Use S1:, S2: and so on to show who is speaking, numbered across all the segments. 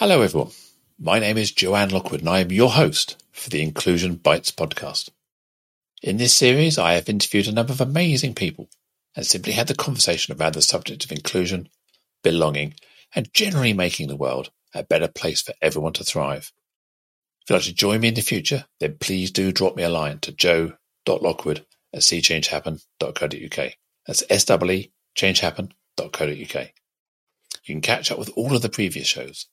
S1: Hello, everyone. My name is Joanne Lockwood, and I am your host for the Inclusion Bites podcast. In this series, I have interviewed a number of amazing people and simply had the conversation around the subject of inclusion, belonging, and generally making the world a better place for everyone to thrive. If you'd like to join me in the future, then please do drop me a line to joe.lockwood at seechangehappen.co.uk. That's S-E-E changehappen.co.uk. You can catch up with all of the previous shows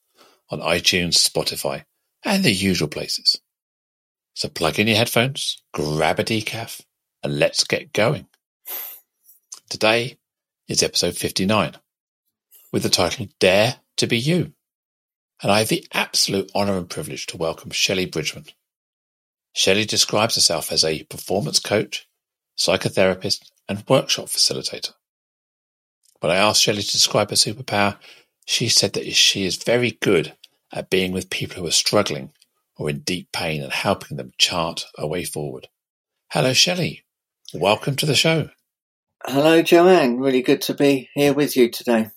S1: on iTunes, Spotify, and the usual places. So plug in your headphones, grab a decaf, and let's get going. Today is episode 59 with the title Dare to Be You. And I have the absolute honour and privilege to welcome Shelley Bridgman. Shelley describes herself as a performance coach, psychotherapist, and workshop facilitator. When I asked Shelley to describe her superpower, she said that she is very good at being with people who are struggling or in deep pain and helping them chart a way forward. Hello, Shelley. Welcome to the show.
S2: Hello, Joanne. Really good to be here with you today.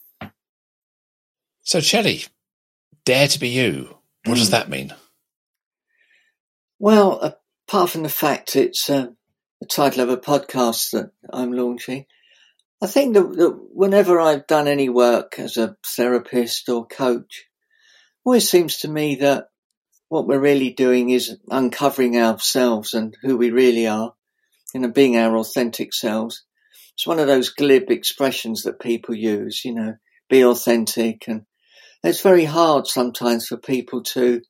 S1: So, Shelley, dare to be you. What does
S2: Mm.
S1: that mean?
S2: Well, apart from the fact it's uh, the title of a podcast that I'm launching, I think that, that whenever I've done any work as a therapist or coach, always seems to me that what we're really doing is uncovering ourselves and who we really are, you know, being our authentic selves. It's one of those glib expressions that people use, you know, be authentic. And it's very hard sometimes for people to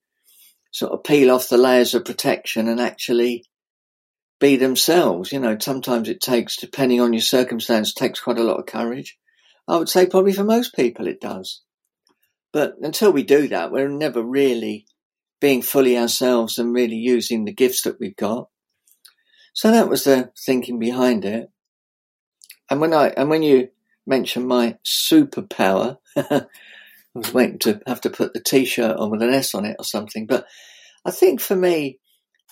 S2: sort of peel off the layers of protection and actually be themselves. You know, sometimes it takes, depending on your circumstance, takes quite a lot of courage. I would say probably for most people it does. But until we do that, we're never really being fully ourselves and really using the gifts that we've got. So that was the thinking behind it. And when I, and when you mentioned my superpower, I was waiting to have to put the t-shirt on with an S on it or something. But I think for me,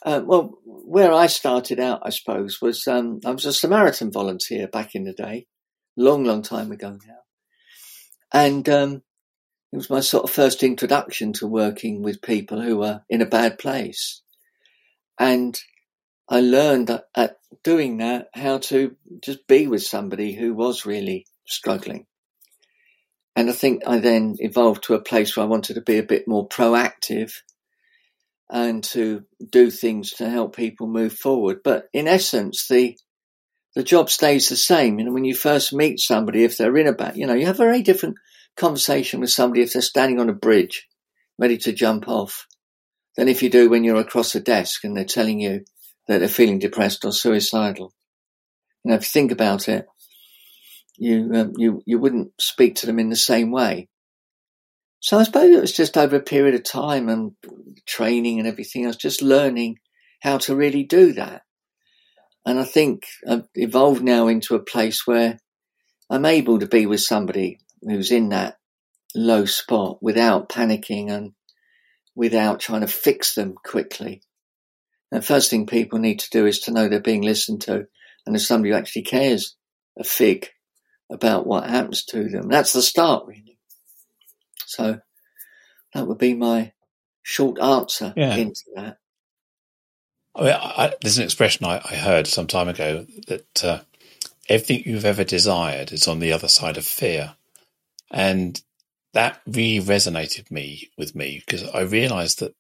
S2: uh, well, where I started out, I suppose, was um, I was a Samaritan volunteer back in the day, long, long time ago now, and um, it was my sort of first introduction to working with people who were in a bad place, and I learned at, doing that how to just be with somebody who was really struggling. And I think I then evolved to a place where I wanted to be a bit more proactive and to do things to help people move forward. But in essence, the the job stays the same. You know, when you first meet somebody, if they're in a bad, you know, you have very different conversation with somebody if they're standing on a bridge, ready to jump off, than if you do when you're across a desk and they're telling you that they're feeling depressed or suicidal. Know, if you think about it, you um, you you wouldn't speak to them in the same way. So I suppose it was just over a period of time and training and everything else, just learning how to really do that. And I think I've evolved now into a place where I'm able to be with somebody who's in that low spot without panicking and without trying to fix them quickly. The first thing people need to do is to know they're being listened to and there's somebody who actually cares a fig about what happens to them. That's the start, really. So that would be my short answer
S1: Yeah.
S2: into that.
S1: I mean, I, there's an expression I, I heard some time ago that uh, everything you've ever desired is on the other side of fear, and that really resonated me with me because I realised that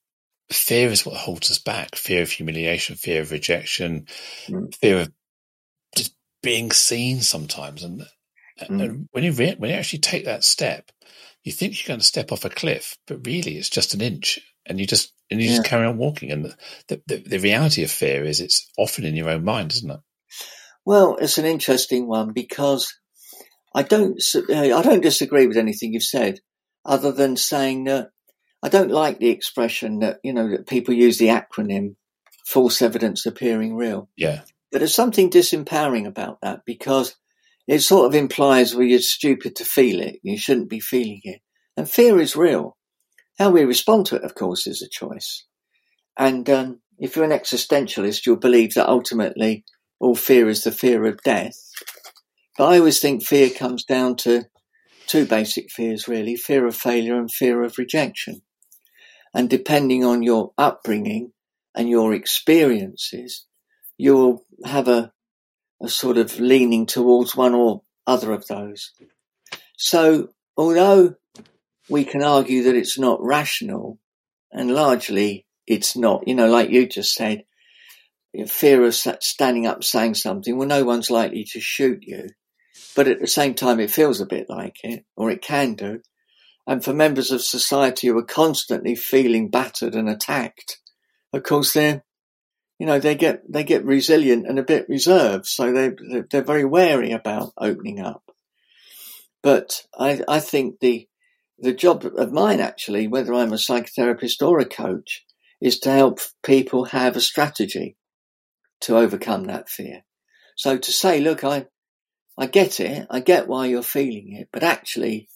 S1: fear is what holds us back: fear of humiliation, fear of rejection,
S2: Mm.
S1: fear of just being seen sometimes. And,
S2: Mm.
S1: and when you re- when you actually take that step, you think you're going to step off a cliff, but really it's just an inch, and you just and you just carry on walking. And the, the the reality of fear is it's often in your own mind, isn't it?
S2: Well, it's an interesting one because I don't uh, I don't disagree with anything you've said, other than saying that I don't like the expression that you know that people use the acronym false evidence appearing real.
S1: Yeah,
S2: But there's something disempowering about that because it sort of implies well you're stupid to feel it. You shouldn't be feeling it. And fear is real. How we respond to it, of course, is a choice. And um, if you're an existentialist, you'll believe that ultimately all fear is the fear of death. But I always think fear comes down to two basic fears, really fear of failure and fear of rejection. And depending on your upbringing and your experiences, you'll have a, a sort of leaning towards one or other of those. So although we can argue that it's not rational and largely it's not, you know, like you just said, fear of standing up saying something, well, no one's likely to shoot you. But at the same time, it feels a bit like it, or it can do. And for members of society who are constantly feeling battered and attacked, of course, they're, you know, they get, they get resilient and a bit reserved. So they, they're very wary about opening up. But I, I think the, the job of mine actually, whether I'm a psychotherapist or a coach, is to help people have a strategy to overcome that fear. So to say, look, I, I get it. I get why you're feeling it, but actually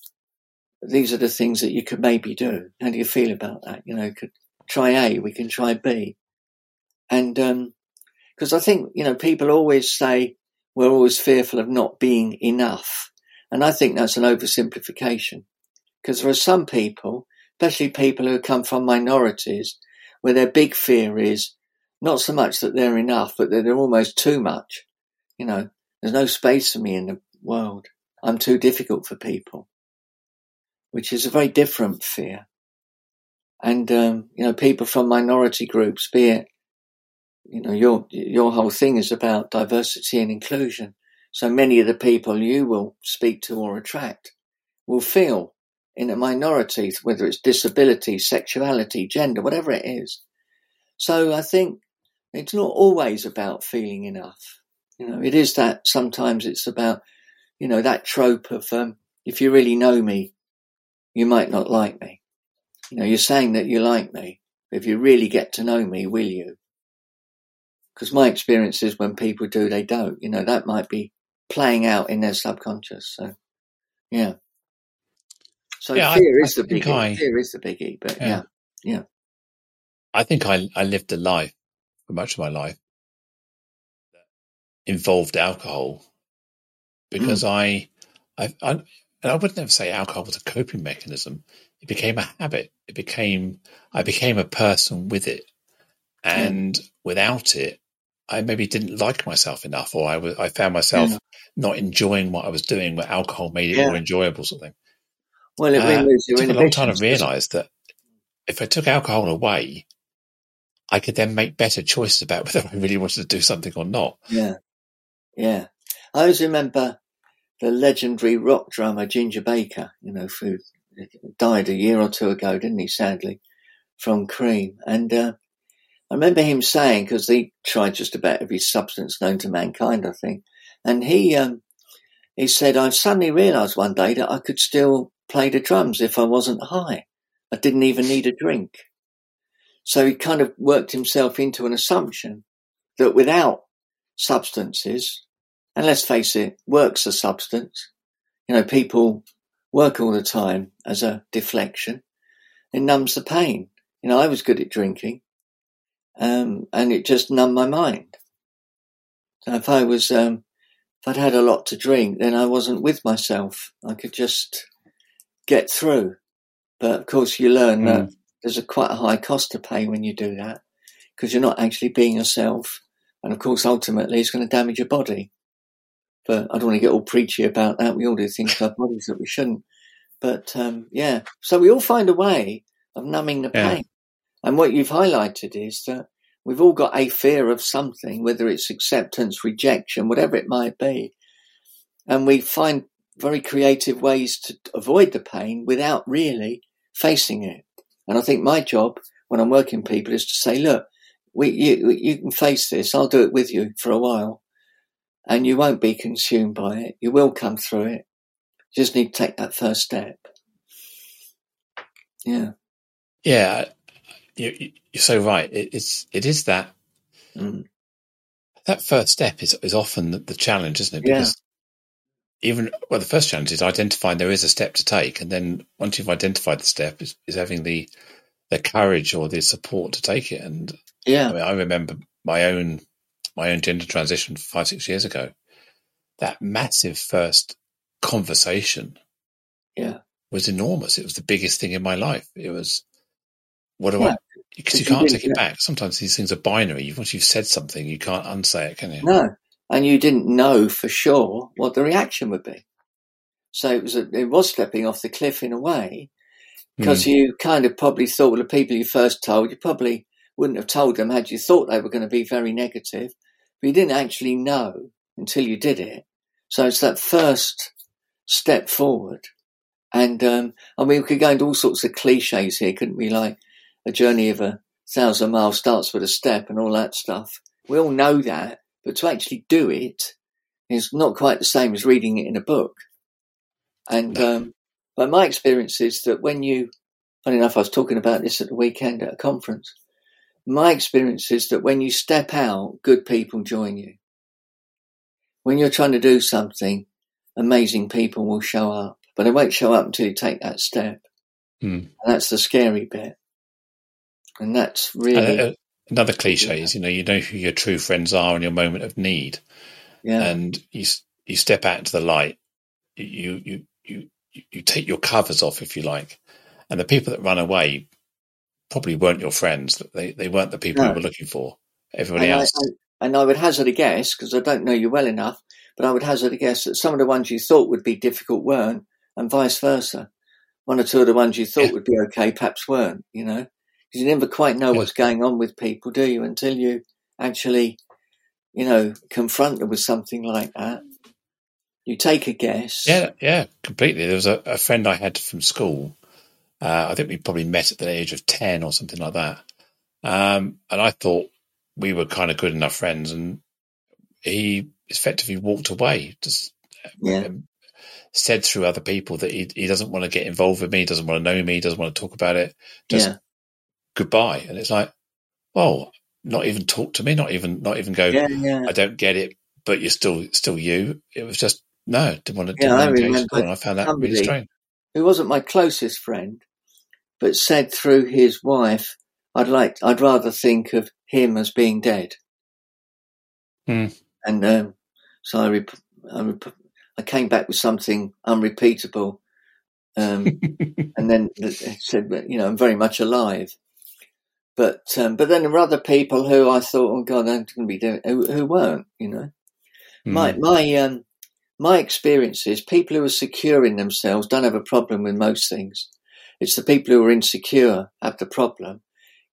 S2: these are the things that you could maybe do. How do you feel about that? You know, could try A, we can try B. And, um, cause I think, you know, people always say we're always fearful of not being enough. And I think that's an oversimplification because there are some people, especially people who come from minorities, where their big fear is not so much that they're enough, but that they're almost too much. You know, there's no space for me in the world. I'm too difficult for people, which is a very different fear. And, um, you know, people from minority groups, be it, you know, your, your whole thing is about diversity and inclusion. So many of the people you will speak to or attract will feel in a minority, whether it's disability, sexuality, gender, whatever it is. So I think it's not always about feeling enough. You know, it is that sometimes it's about, you know, that trope of, um, if you really know me, you might not like me. You know, you're saying that you like me. But if you really get to know me, will you? Because my experience is when people do, they don't. You know, that might be playing out in their subconscious. So, yeah. So yeah, fear I, is I the biggie. I, fear is the biggie. But yeah. yeah, yeah.
S1: I think I I lived a life for much of my life involved alcohol because mm. I, I, I, and I would never say alcohol was a coping mechanism. It became a habit. It became, I became a person with it. And yeah. without it, I maybe didn't like myself enough, or I was, I found myself yeah. not enjoying what I was doing, where alcohol made it yeah. more enjoyable, sort of thing. Well, it, uh, it took a long time to realise that if I took alcohol away, I could then make better choices about whether I really wanted to do something or not.
S2: Yeah. Yeah. I always remember the legendary rock drummer Ginger Baker, you know, who died a year or two ago, didn't he, sadly, from Cream. And uh, I remember him saying, because he tried just about every substance known to mankind, I think, and he um, he said, I suddenly realised one day that I could still play the drums if I wasn't high. I didn't even need a drink. So he kind of worked himself into an assumption that without substances, and let's face it, work's a substance. You know, people work all the time as a deflection. It numbs the pain. You know, I was good at drinking, um, and it just numbed my mind. So if I was, um, if I'd had a lot to drink, then I wasn't with myself. I could just get through. But of course, you learn mm. that there's a quite a high cost to pay when you do that because you're not actually being yourself. And of course, ultimately, it's going to damage your body. But I don't want to get all preachy about that. We all do things to our bodies that we shouldn't. But um, yeah, so we all find a way of numbing the pain. Yeah. And what you've highlighted is that we've all got a fear of something, whether it's acceptance, rejection, whatever it might be. And we find very creative ways to avoid the pain without really facing it. And I think my job when I'm working people is to say, look, we, you, you can face this. I'll do it with you for a while and you won't be consumed by it. You will come through it. You just need to take that first step. Yeah.
S1: Yeah. You, are so right. It, it's, it is that, mm. that first step is, is often the, the challenge, isn't it? Because yeah. even, well, the first challenge is identifying there is a step to take. And then once you've identified the step is, is having the, the courage or the support to take it. And
S2: yeah,
S1: I, mean, I remember my own my own gender transition five six years ago. That massive first conversation,
S2: yeah,
S1: was enormous. It was the biggest thing in my life. It was What do
S2: Yeah.
S1: I? Because you can't take it back. Sometimes these things are binary. Once you've said something, you can't unsay it, can you?
S2: No, and you didn't know for sure what the reaction would be. So it was a, it was stepping off the cliff in a way because hmm. you kind of probably thought well, the people you first told you probably wouldn't have told them had you thought they were going to be very negative, but you didn't actually know until you did it. So it's that first step forward. And um, I mean, we could go into all sorts of cliches here, couldn't we? Like a journey of a thousand miles starts with a step and all that stuff. We all know that, but to actually do it is not quite the same as reading it in a book. And um, but my experience is that when you, funny enough, I was talking about this at the weekend at a conference. My experience is that when you step out, good people join you. When you're trying to do something, amazing people will show up, but they won't show up until you take that step.
S1: Hmm.
S2: And that's the scary bit. And that's really,
S1: Uh, another cliche is, you know, you know who your true friends are in your moment of need,
S2: yeah,
S1: and you you step out into the light. You you you you you take your covers off, if you like, and the people that run away probably weren't your friends. They they weren't the people
S2: No.
S1: you were looking for. Everybody
S2: and I,
S1: else.
S2: I, and I would hazard a guess, because I don't know you well enough, but I would hazard a guess that some of the ones you thought would be difficult weren't, and vice versa. One or two of the ones you thought
S1: Yeah.
S2: would be okay perhaps weren't, you know? Because you never quite know
S1: Yeah.
S2: what's going on with people, do you, until you actually, you know, confront them with something like that. You take a guess.
S1: Yeah, yeah, completely. There was a, a friend I had from school. Uh, I think we probably met at the age of 10 or something like that. Um, and I thought we were kind of good enough friends. And he effectively walked away, just
S2: Yeah.
S1: um, said through other people that he, he doesn't want to get involved with me, doesn't want to know me, doesn't want to talk about it. Just
S2: Yeah.
S1: goodbye. And it's like, well, not even talk to me, not even, not even go,
S2: Yeah, yeah.
S1: I don't get it, but you're still, still you. It was just, no, didn't want to,
S2: Yeah,
S1: didn't
S2: I
S1: engage. And I found that really strange.
S2: who wasn't my closest friend, but said through his wife, "I'd like, I'd rather think of him as being dead."
S1: Hmm.
S2: And um, so I, rep- I, rep- I came back with something unrepeatable, um, and then it said, "You know, I'm very much alive." But um, but then there were other people who I thought, "Oh God, I'm going to be doing," who, who weren't, you know. My
S1: Mm.
S2: my um my experience is people who are secure in themselves don't have a problem with most things. It's the people who are insecure have the problem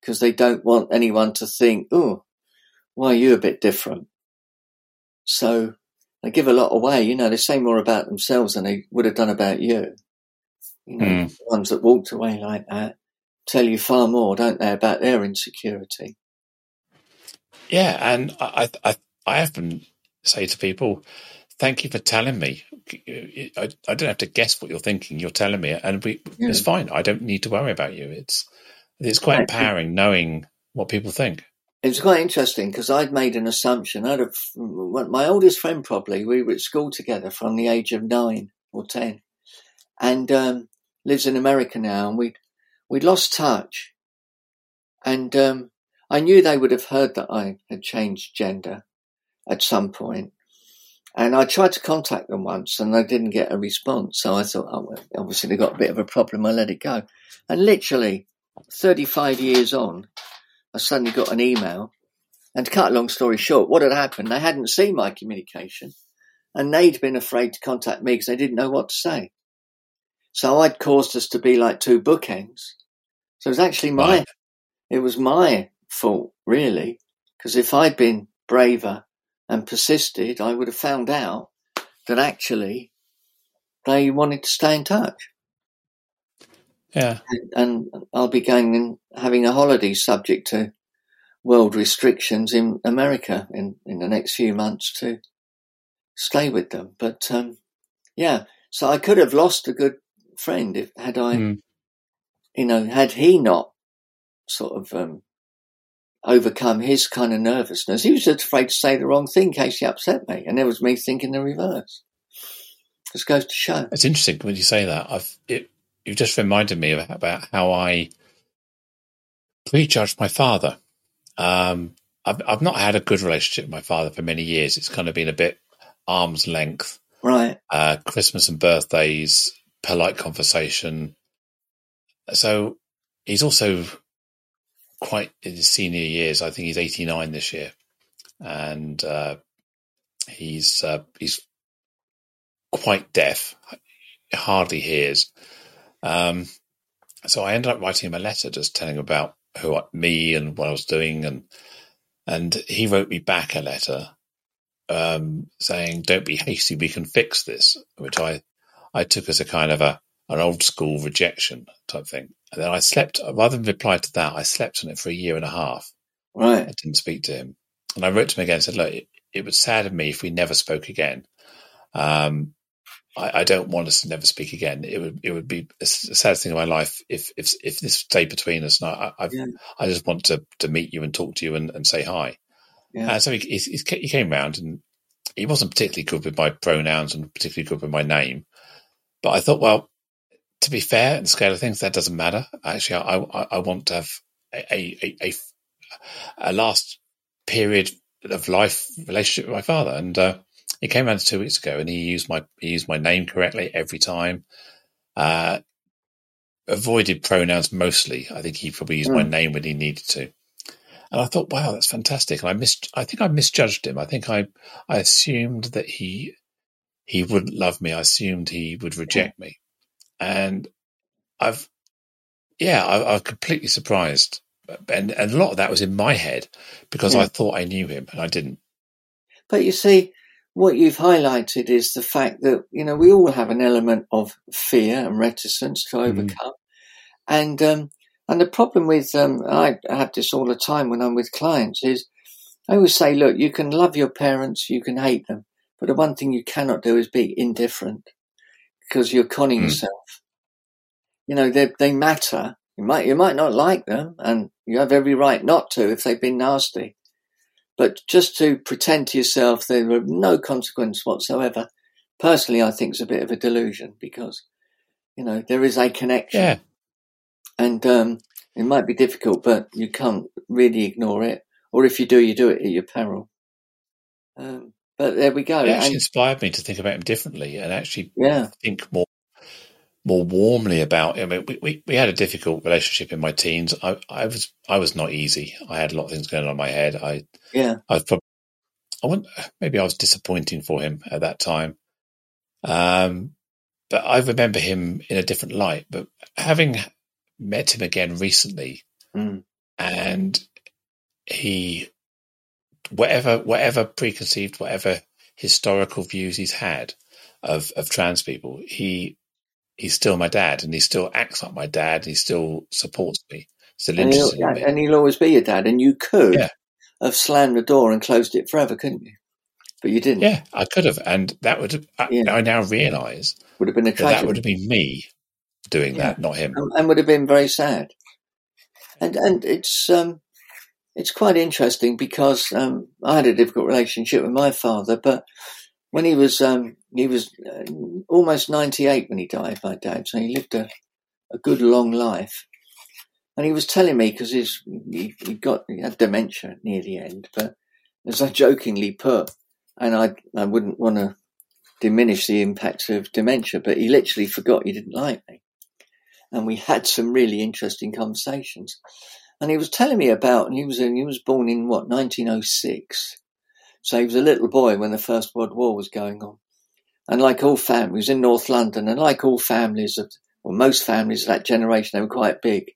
S2: because they don't want anyone to think, "Oh, why are you a bit different?" So they give a lot away. You know, they say more about themselves than they would have done about you. You know,
S1: Mm.
S2: the ones that walked away like that tell you far more, don't they, about their insecurity?
S1: Yeah, and I, I, I often say to people, "Thank you for telling me. I, I don't have to guess what you're thinking. You're telling me, and we,
S2: Yeah.
S1: it's fine. I don't need to worry about you. It's, it's quite empowering knowing what people think.
S2: It's quite interesting because I'd made an assumption. I'd have, my oldest friend probably, we were at school together from the age of nine or 10 and, um, lives in America now and we'd, we'd lost touch. And, um, I knew they would have heard that I had changed gender at some point. And I tried to contact them once and I didn't get a response. So I thought, oh, well, obviously they got a bit of a problem. I let it go. And literally 35 years on, I suddenly got an email. And to cut a long story short, what had happened, they hadn't seen my communication and they'd been afraid to contact me because they didn't know what to say. So I'd caused us to be like two bookends. So it was actually my, it was my fault, really, because if I'd been braver and persisted, I would have found out that actually they wanted to stay in touch.
S1: Yeah,
S2: and I'll be going and having a holiday subject to world restrictions in America in, in the next few months to stay with them. But um, yeah, so I could have lost a good friend if had I,
S1: Mm.
S2: you know, had he not sort of um, overcome his kind of nervousness. He was just afraid to say the wrong thing in case he upset me, and there was me thinking the reverse. Just goes to show.
S1: it's interesting when you say that. I've it, you've just reminded me of, about how I prejudged my father. Um, I've, I've not had a good relationship with my father for many years. It's kind of been a bit arm's length.
S2: Right.
S1: uh, Christmas and birthdays, polite conversation. So he's also quite in his senior years. I think he's 89 this year, and uh, he's uh, he's quite deaf, hardly hears. Um, so I ended up writing him a letter, just telling him about who I, me and what I was doing, and and he wrote me back a letter um, saying, "Don't be hasty, we can fix this," which I I took as a kind of a an old school rejection type thing. And then I slept rather than reply to that, I slept on it for a year and a half.
S2: Right.
S1: I didn't speak to him, and I wrote to him again and said, "Look, it, it would sadden me if we never spoke again." Um, I, I, don't want us to never speak again. It would it would be a sad thing in my life if if if this stayed between us. And I I, yeah. I just want to to meet you and talk to you and, and say hi. Yeah. Uh, so he, he, he came round and he wasn't particularly good with my pronouns and particularly good with my name. But I thought, well, to be fair, in the scale of things, that doesn't matter. Actually, I I, I want to have a, a a, a last period of life relationship with my father, and uh, he came around two weeks ago, and he used my he used my name correctly every time. Uh, avoided pronouns mostly. I think he probably used mm. my hmm. name when he needed to. And I thought, wow, that's fantastic. And I mis I think I misjudged him. I think I I assumed that he he wouldn't love me. I assumed he would reject me. And I've yeah, I, I was completely surprised. And, and a lot of that was in my head because yeah. I thought I knew him and I didn't.
S2: But you see, what you've highlighted is the fact that you know we all have an element of fear and reticence to mm-hmm. overcome, mm. and um, and the problem with um, I have this all the time when I'm with clients is I always say, look, you can love your parents, you can hate them, but the one thing you cannot do is be indifferent because you're conning mm. yourself. You know they they matter. You might you might not like them, and you have every right not to if they've been nasty. But just to pretend to yourself there are no consequence whatsoever, personally, I think is a bit of a delusion because, you know, there is a connection.
S1: Yeah.
S2: And um, it might be difficult, but you can't really ignore it. Or if you do, you do it at your peril. Um, but there we go.
S1: It actually and, inspired me to think about him differently and actually yeah. think more more warmly about. I mean, we, we, we had a difficult relationship in my teens. I, I was I was not easy. I had a lot of things going on in my head. I
S2: yeah.
S1: I was probably I want maybe I was disappointing for him at that time. Um, but I remember him in a different light. But having met him again recently,
S2: mm.
S1: and he whatever whatever preconceived whatever historical views he's had of of trans people, he he's still my dad and he still acts like my dad. and He still supports me. Still
S2: and he'll. And he'll always be your dad. And you could yeah. have slammed the door and closed it forever, couldn't you? But you didn't.
S1: Yeah, I could have. And that would, yeah. I, now realise
S2: would have been a tragedy.
S1: That would have been me doing that, not him.
S2: And, and, would have been very sad. And, and it's, um, it's quite interesting because, um, I had a difficult relationship with my father, but when he was um, he was uh, almost 98 when he died, my dad. So he lived a, a good long life. And he was telling me because he, he got he had dementia near the end, but as I jokingly put, and I I wouldn't want to diminish the impact of dementia, but he literally forgot he didn't like me, and we had some really interesting conversations. And he was telling me about, and he was in, he was born in what 1906, so he was a little boy when the First World War was going on. And like all families in North London, and like all families of, or most families of that generation, they were quite big.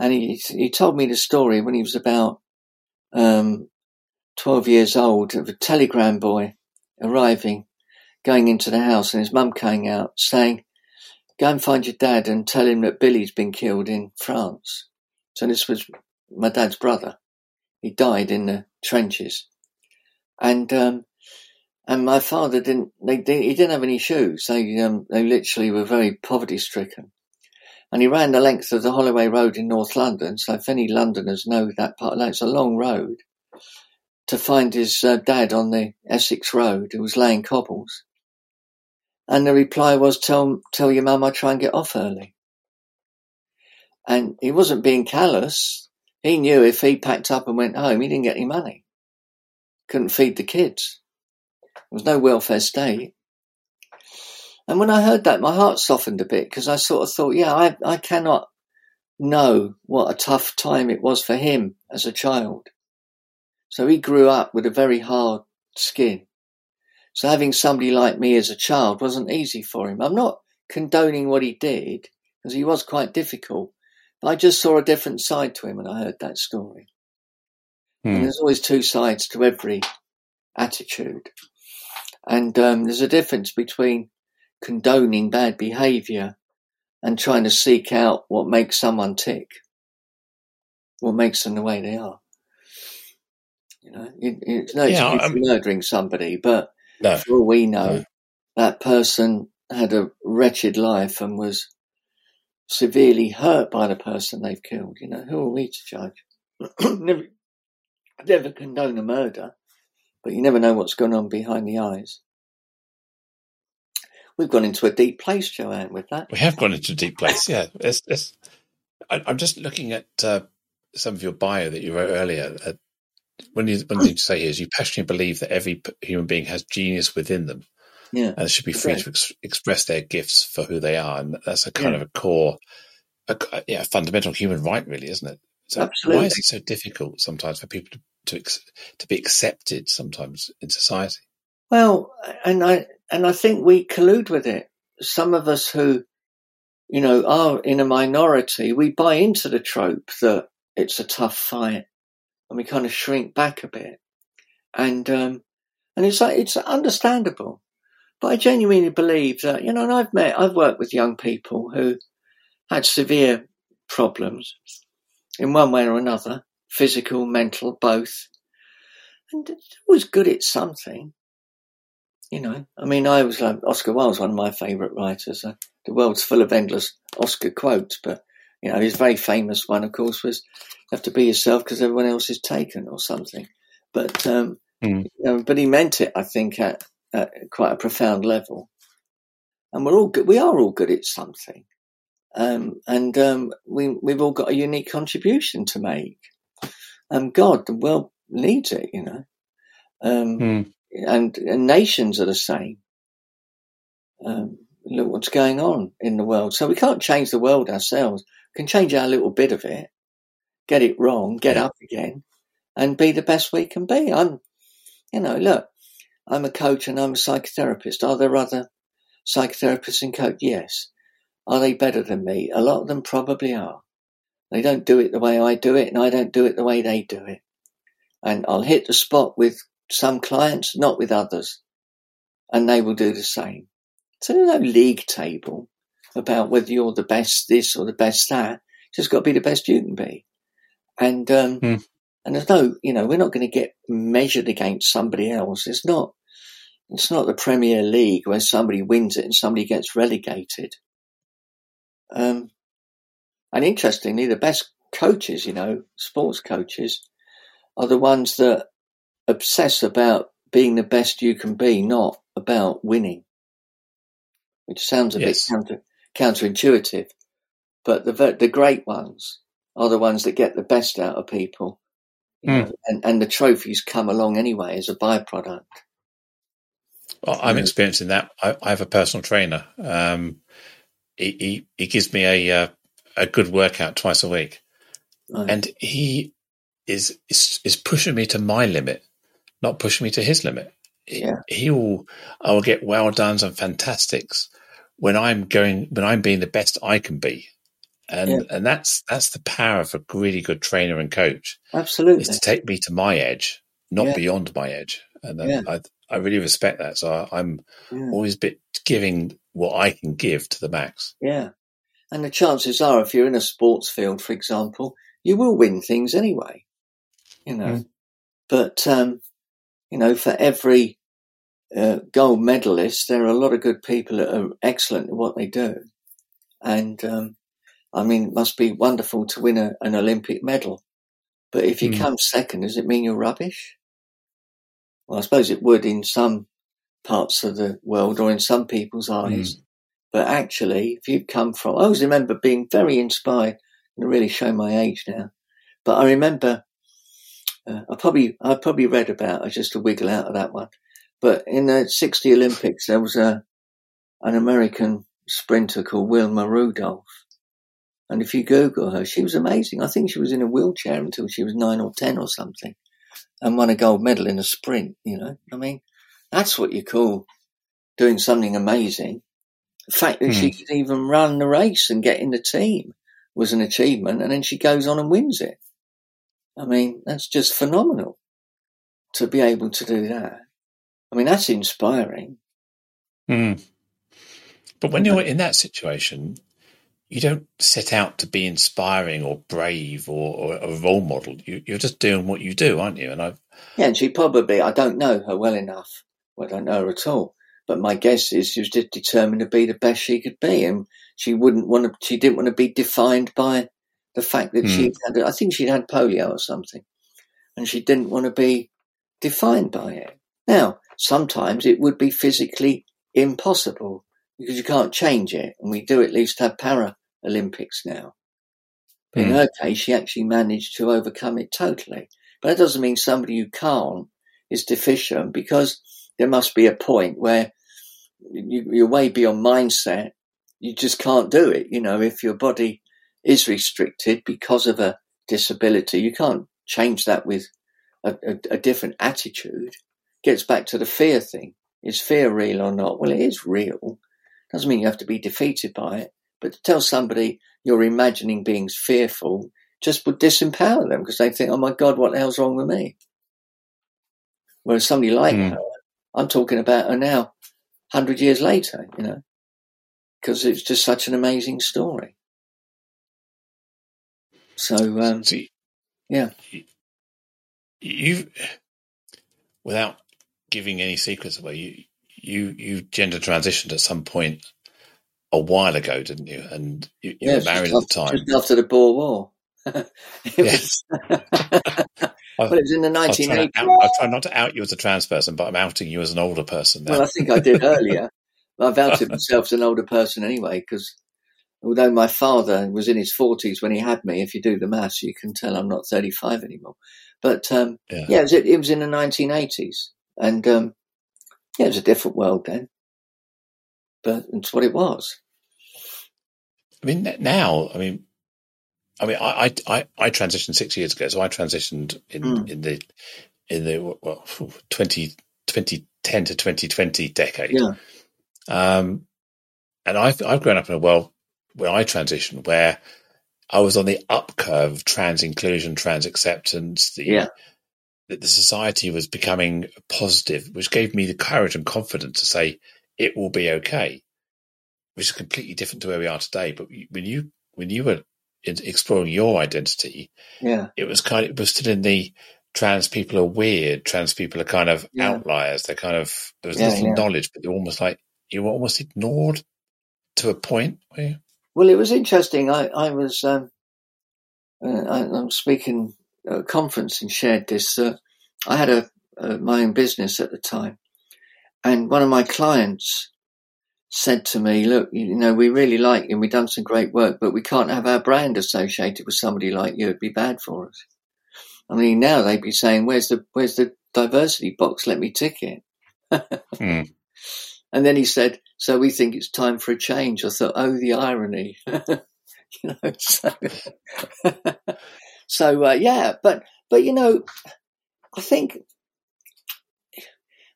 S2: And he, he told me the story when he was about, um, 12 years old of a telegram boy arriving, going into the house and his mum came out saying, go and find your dad and tell him that Billy's been killed in France. So this was my dad's brother. He died in the trenches and um, and my father didn't. They, they, he didn't have any shoes. They um, they literally were very poverty stricken. And he ran the length of the Holloway Road in North London. So if any Londoners know that part, it's a long road to find his uh, dad on the Essex Road who was laying cobbles. And the reply was, "Tell tell your mum I try and get off early." And he wasn't being callous. He knew if he packed up and went home, he didn't get any money couldn't feed the kids. There was no welfare state. And when I heard that, my heart softened a bit because I sort of thought, yeah, I, I cannot know what a tough time it was for him as a child. So he grew up with a very hard skin. So having somebody like me as a child wasn't easy for him. I'm not condoning what he did because he was quite difficult, I just saw a different side to him when I heard that story. Hmm. And there's always two sides to every attitude. And um, there's a difference between condoning bad behavior and trying to seek out what makes someone tick, what makes them the way they are. You know, it, it's no yeah, excuse murdering somebody, but no. for all we know, no. that person had a wretched life and was severely hurt by the person they've killed. You know, who are we to judge? never, never condone a murder, but you never know what's going on behind the eyes. We've gone into a deep place, Joanne, with that.
S1: We have gone into a deep place, yeah. It's, it's, I, am just looking at uh, some of your bio that you wrote earlier. Uh, one thing to say is you passionately believe that every human being has genius within them.
S2: Yeah.
S1: And should be free okay. to ex- express their gifts for who they are. And that's a kind yeah. of a core, a, yeah, fundamental human right, really, isn't it? So
S2: Absolutely.
S1: why is it so difficult sometimes for people to, to, to be accepted sometimes in society?
S2: Well, and I, and I think we collude with it. Some of us who, you know, are in a minority, we buy into the trope that it's a tough fight and we kind of shrink back a bit. And, um, and it's like, it's understandable. But I genuinely believe that, you know, and I've met, I've worked with young people who had severe problems in one way or another, physical, mental, both. And it was good at something. You know, I mean, I was like Oscar Wilde's one of my favourite writers. Uh, the world's full of endless Oscar quotes, but you know, his very famous one, of course, was you "Have to be yourself because everyone else is taken" or something. But um, mm. you know, but he meant it, I think, at, at, quite a profound level. And we're all good. We are all good at something, um, and um, we we've all got a unique contribution to make. Um, God, the world needs it, you know. Um, mm and, and nations are the same. Um, look what's going on in the world. So we can't change the world ourselves. We can change our little bit of it, get it wrong, get yeah. up again, and be the best we can be. I'm, you know, look, I'm a coach and I'm a psychotherapist. Are there other psychotherapists and coach? Yes. Are they better than me? A lot of them probably are. They don't do it the way I do it, and I don't do it the way they do it. And I'll hit the spot with some clients, not with others. And they will do the same. So there's no league table about whether you're the best this or the best that. It's just got to be the best you can be. And, um, mm. and there's no, you know, we're not going to get measured against somebody else. It's not, it's not the Premier League where somebody wins it and somebody gets relegated. Um, and interestingly, the best coaches, you know, sports coaches, are the ones that obsess about being the best you can be, not about winning. Which sounds a yes. bit counter, counterintuitive, but the the great ones are the ones that get the best out of people, mm. know, and and the trophies come along anyway as a byproduct.
S1: I'm experiencing that. I, I have a personal trainer. Um, he, he, he gives me a uh, a good workout twice a week, right. and he is, is is pushing me to my limit not pushing me to his limit.
S2: Yeah.
S1: He will, I will get well done's and fantastics when I'm going, when I'm being the best I can be. And, yeah. and that's, that's the power of a really good trainer and coach.
S2: Absolutely.
S1: Is to take me to my edge, not yeah. beyond my edge. And yeah. I, I really respect that. So I, am always bit giving what I can give to the max.
S2: Yeah. And the chances are, if you're in a sports field, for example, you will win things anyway, you know. Mm. But um, you know, for every uh, gold medalist, there are a lot of good people that are excellent at what they do. And, um, I mean, it must be wonderful to win a, an Olympic medal. But if you mm. come second, does it mean you're rubbish? Well, I suppose it would in some parts of the world or in some people's hmm. eyes. Mm. But actually, if you come from, I always remember being very inspired and really show my age now. But I remember uh, I probably I probably read about it just to wiggle out of that one. But in the '60 Olympics, there was a an American sprinter called Wilma Rudolph, And if you Google her, she was amazing. I think she was in a wheelchair until she was nine or 10 or something and won a gold medal in a sprint, you know. I mean, that's what you call doing something amazing. The fact that hmm. she could even run the race and get in the team was an achievement, and then she goes on and wins it. I mean, that's just phenomenal to be able to do that. I mean, that's inspiring.
S1: Mm. But when you're in that situation, you don't set out to be inspiring or brave or, or a role model. You, are just doing what you do, aren't you? And I,
S2: yeah, and she probably I don't know her well enough. Well, I don't know her at all. But my guess is she was just determined to be the best she could be, and she wouldn't want to. She didn't want to be defined by the fact that mm. she had. I think she'd had polio or something, and she didn't want to be defined by it. Now, sometimes it would be physically impossible because you can't change it, and we do at least have para Olympics now. But in hmm. her case, she actually managed to overcome it totally. But that doesn't mean somebody who can't is deficient because there must be a point where you, are way beyond mindset. You just can't do it. You know, if your body is restricted because of a disability, you can't change that with a, a, a different attitude. Gets back to the fear thing. Is fear real or not? Well, it is real. Doesn't mean you have to be defeated by it. But to tell somebody you're imagining being fearful just would disempower them because they think, oh my God, what the hell's wrong with me? Whereas somebody like mm. her, I'm talking about her now, 100 years later, you know, because it's just such an amazing story. So, um, See, yeah.
S1: You, without giving any secrets away, you, you, you gender transitioned at some point a while ago, didn't you? And you, you were married at the time.
S2: Just after the Boer War. yes. but it was in the 1980s.
S1: I try not to out you as a trans person, but I'm outing you as an older person now.
S2: Well, I think I did earlier. I've outed myself as an older person anyway, because although my father was in his 40s when he had me, if you do the maths, you can tell I'm not 35 anymore. But um, yeah, yeah it, was, it, was, in the 1980s. And um, yeah, it was a different world then but it's what it was.
S1: I mean, now, I mean, I mean, I I I transitioned six years ago, so I transitioned in mm. in the in the well 20, 2010 to twenty twenty decade.
S2: Yeah.
S1: Um, and I've I've grown up in a world where I transitioned where I was on the up curve, trans inclusion, trans acceptance. The,
S2: yeah.
S1: That the society was becoming positive, which gave me the courage and confidence to say, it will be okay, which is completely different to where we are today. But when you when you were exploring your identity,
S2: yeah,
S1: it was kind of it was still in the trans people are weird, trans people are kind of yeah. outliers. They're kind of there was yeah, little yeah. knowledge, but they're almost like you were almost ignored to a point.
S2: Well, it was interesting. I I was um, uh, I, am speaking at a conference and shared this. Uh, I had a, a my own business at the time, and one of my clients said to me, look, you know, we really like you and we've done some great work, but we can't have our brand associated with somebody like you. It'd be bad for us. I mean, now they'd be saying, where's the, where's the diversity box? Let me tick it. mm. And then he said, so we think it's time for a change. I thought, oh, the irony. you know, so, so uh, yeah, but, but, you know, I think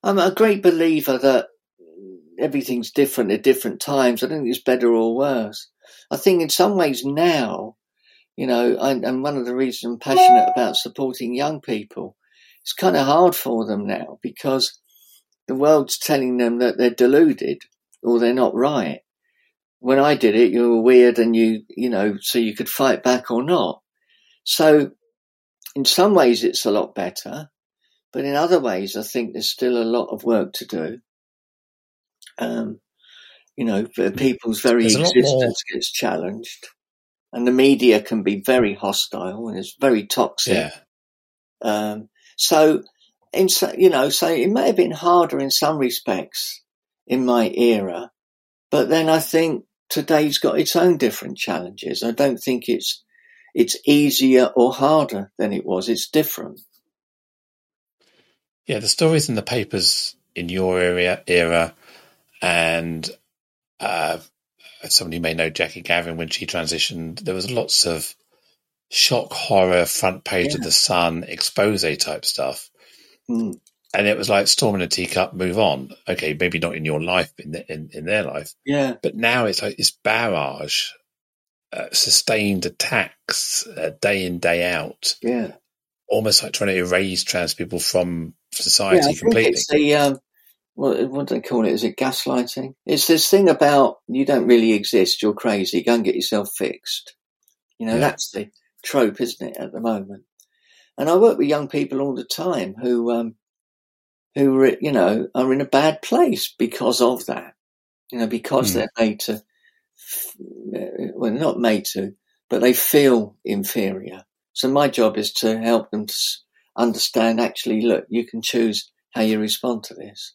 S2: I'm a great believer that everything's different at different times. I don't think it's better or worse. I think in some ways now, you know, and one of the reasons I'm passionate about supporting young people, it's kind of hard for them now because the world's telling them that they're deluded or they're not right. When I did it, you were weird and you, you know, so you could fight back or not. So in some ways it's a lot better. But in other ways, I think there's still a lot of work to do. Um, you know, people's very there's existence gets challenged, and the media can be very hostile and it's very toxic.
S1: Yeah.
S2: Um, so, in you know, so it may have been harder in some respects in my era, but then I think today's got its own different challenges. I don't think it's it's easier or harder than it was. It's different.
S1: Yeah, the stories in the papers in your area era and uh, somebody who may know Jackie Gavin when she transitioned, there was lots of shock horror, front page
S2: Yeah.
S1: of the Sun, expose type stuff.
S2: Mm.
S1: And it was like storm in a teacup, move on. Okay, maybe not in your life, in the, in, in their life,
S2: Yeah.
S1: but now it's like this barrage, uh, sustained attacks, uh, day in day out,
S2: Yeah.
S1: almost like trying to erase trans people from society
S2: I think
S1: completely.
S2: it's the um, what, what do they call it? Is it gaslighting? It's this thing about you don't really exist. You're crazy. Go and get yourself fixed. You know,
S1: Yeah.
S2: that's the trope, isn't it, at the moment? And I work with young people all the time who, um, who re- you know are in a bad place because of that. You know, because
S1: Hmm.
S2: they're made to, well, not made to, but they feel inferior. So my job is to help them to understand. Actually, look, you can choose how you respond to this.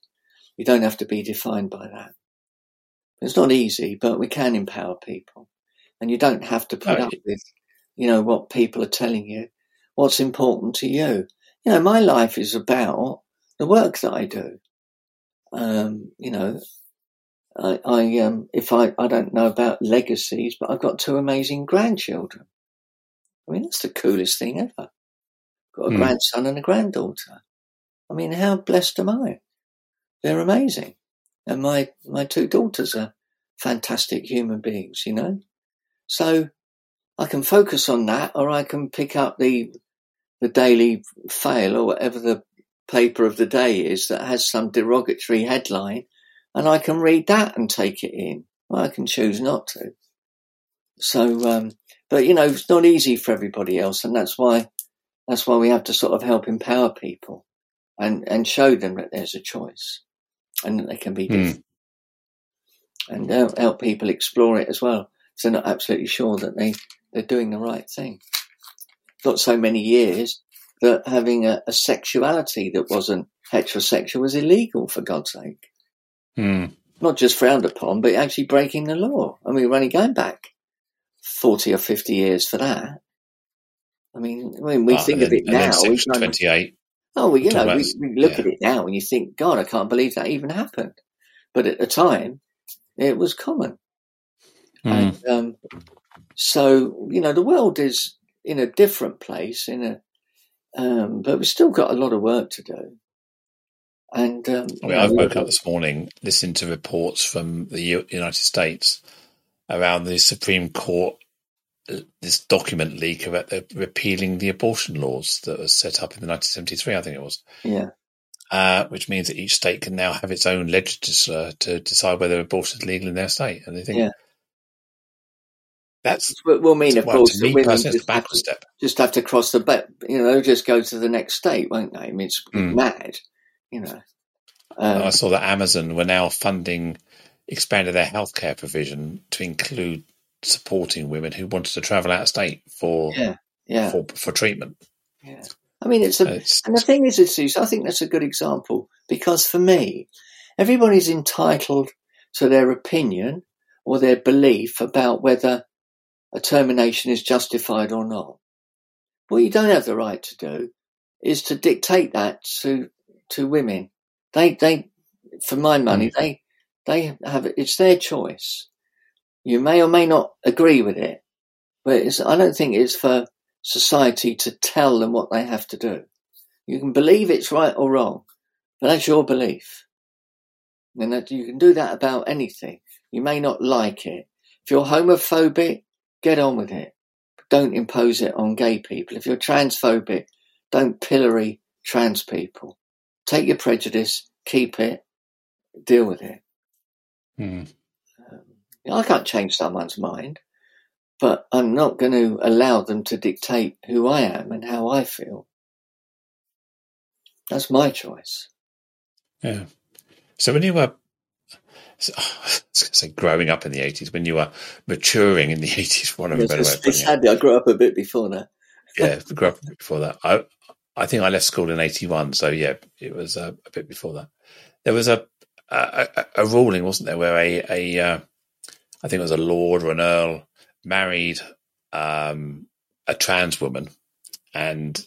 S2: You don't have to be defined by that. It's not easy, but we can empower people, and you don't have to put
S1: No,
S2: up with, you know, what people are telling you. What's important to you? You know, my life is about the work that I do. Um, you know, I, I um, if I, I don't know about legacies, but I've got two amazing grandchildren. I mean, that's the coolest thing ever. Got a
S1: Hmm.
S2: grandson and a granddaughter. I mean, how blessed am I? They're amazing. And my, my two daughters are fantastic human beings, you know? So I can focus on that or I can pick up the, the daily fail or whatever the paper of the day is that has some derogatory headline and I can read that and take it in. I can choose not to. So, um, but you know, it's not easy for everybody else. And that's why, that's why we have to sort of help empower people and, and show them that there's a choice and that they can be
S1: Hmm.
S2: different and help, help people explore it as well. So they're not absolutely sure that they, they're doing the right thing. Not so many years that having a, a sexuality that wasn't heterosexual was illegal for God's sake.
S1: Hmm.
S2: Not just frowned upon, but actually breaking the law. I mean, we're only going back 40 or 50 years for that. I mean, when we
S1: Ah,
S2: think of it
S1: then
S2: now, we
S1: Section
S2: kind
S1: 28.
S2: Oh, well, you know, we, we look
S1: yeah.
S2: at it now and you think, God, I can't believe that even happened. But at the time, it was common.
S1: Hmm.
S2: And, um, so, you know, the world is in a different place, in a, um, but we've still got a lot of work to do. And, um,
S1: I mean, I woke up this morning listening to reports from the U- United States around the Supreme Court, this document leak about the repealing the abortion laws that was set up in the 1973, I think it was,
S2: yeah,
S1: uh, which means that each state can now have its own legislature to decide whether abortion is legal in their state. And they think
S2: Yeah.
S1: that's,
S2: Well, will mean, of
S1: well,
S2: course,
S1: me
S2: women just
S1: a
S2: have, to,
S1: step.
S2: just have to cross the, ba- you know, just go to the next state, won't they? I mean, it's
S1: Mm.
S2: mad, you know.
S1: And I
S2: Um,
S1: saw that Amazon were now funding, expanded their healthcare provision to include supporting women who wanted to travel out of state for
S2: yeah, yeah,
S1: for for treatment.
S2: yeah. I mean, it's a,
S1: It's,
S2: And the thing is, is I think that's a good example because for me, everybody's entitled to their opinion or their belief about whether a termination is justified or not. What you don't have the right to do is to dictate that to to women. They they for my money mm. they they have it's their choice. You may or may not agree with it, but I don't think it's for society to tell them what they have to do. You can believe it's right or wrong, but that's your belief. And that you can do that about anything. You may not like it. If you're homophobic, get on with it. Don't impose it on gay people. If you're transphobic, don't pillory trans people. Take your prejudice, keep it, deal with it.
S1: Hmm. Hmm.
S2: I can't change someone's mind, but I'm not going to allow them to dictate who I am and how I feel. That's my choice.
S1: yeah. So when you were, so- I was say growing up in the eighties, when you were maturing in the eighties, one of a better way of putting it.
S2: Sadly, I grew up a bit before that.
S1: Yeah, I grew up a bit before that. I I think I left school in eighty one, so yeah, it was uh, a bit before that. There was a a, a, a ruling, wasn't there, where a a uh, I think it was a lord or an earl married um, a trans woman, and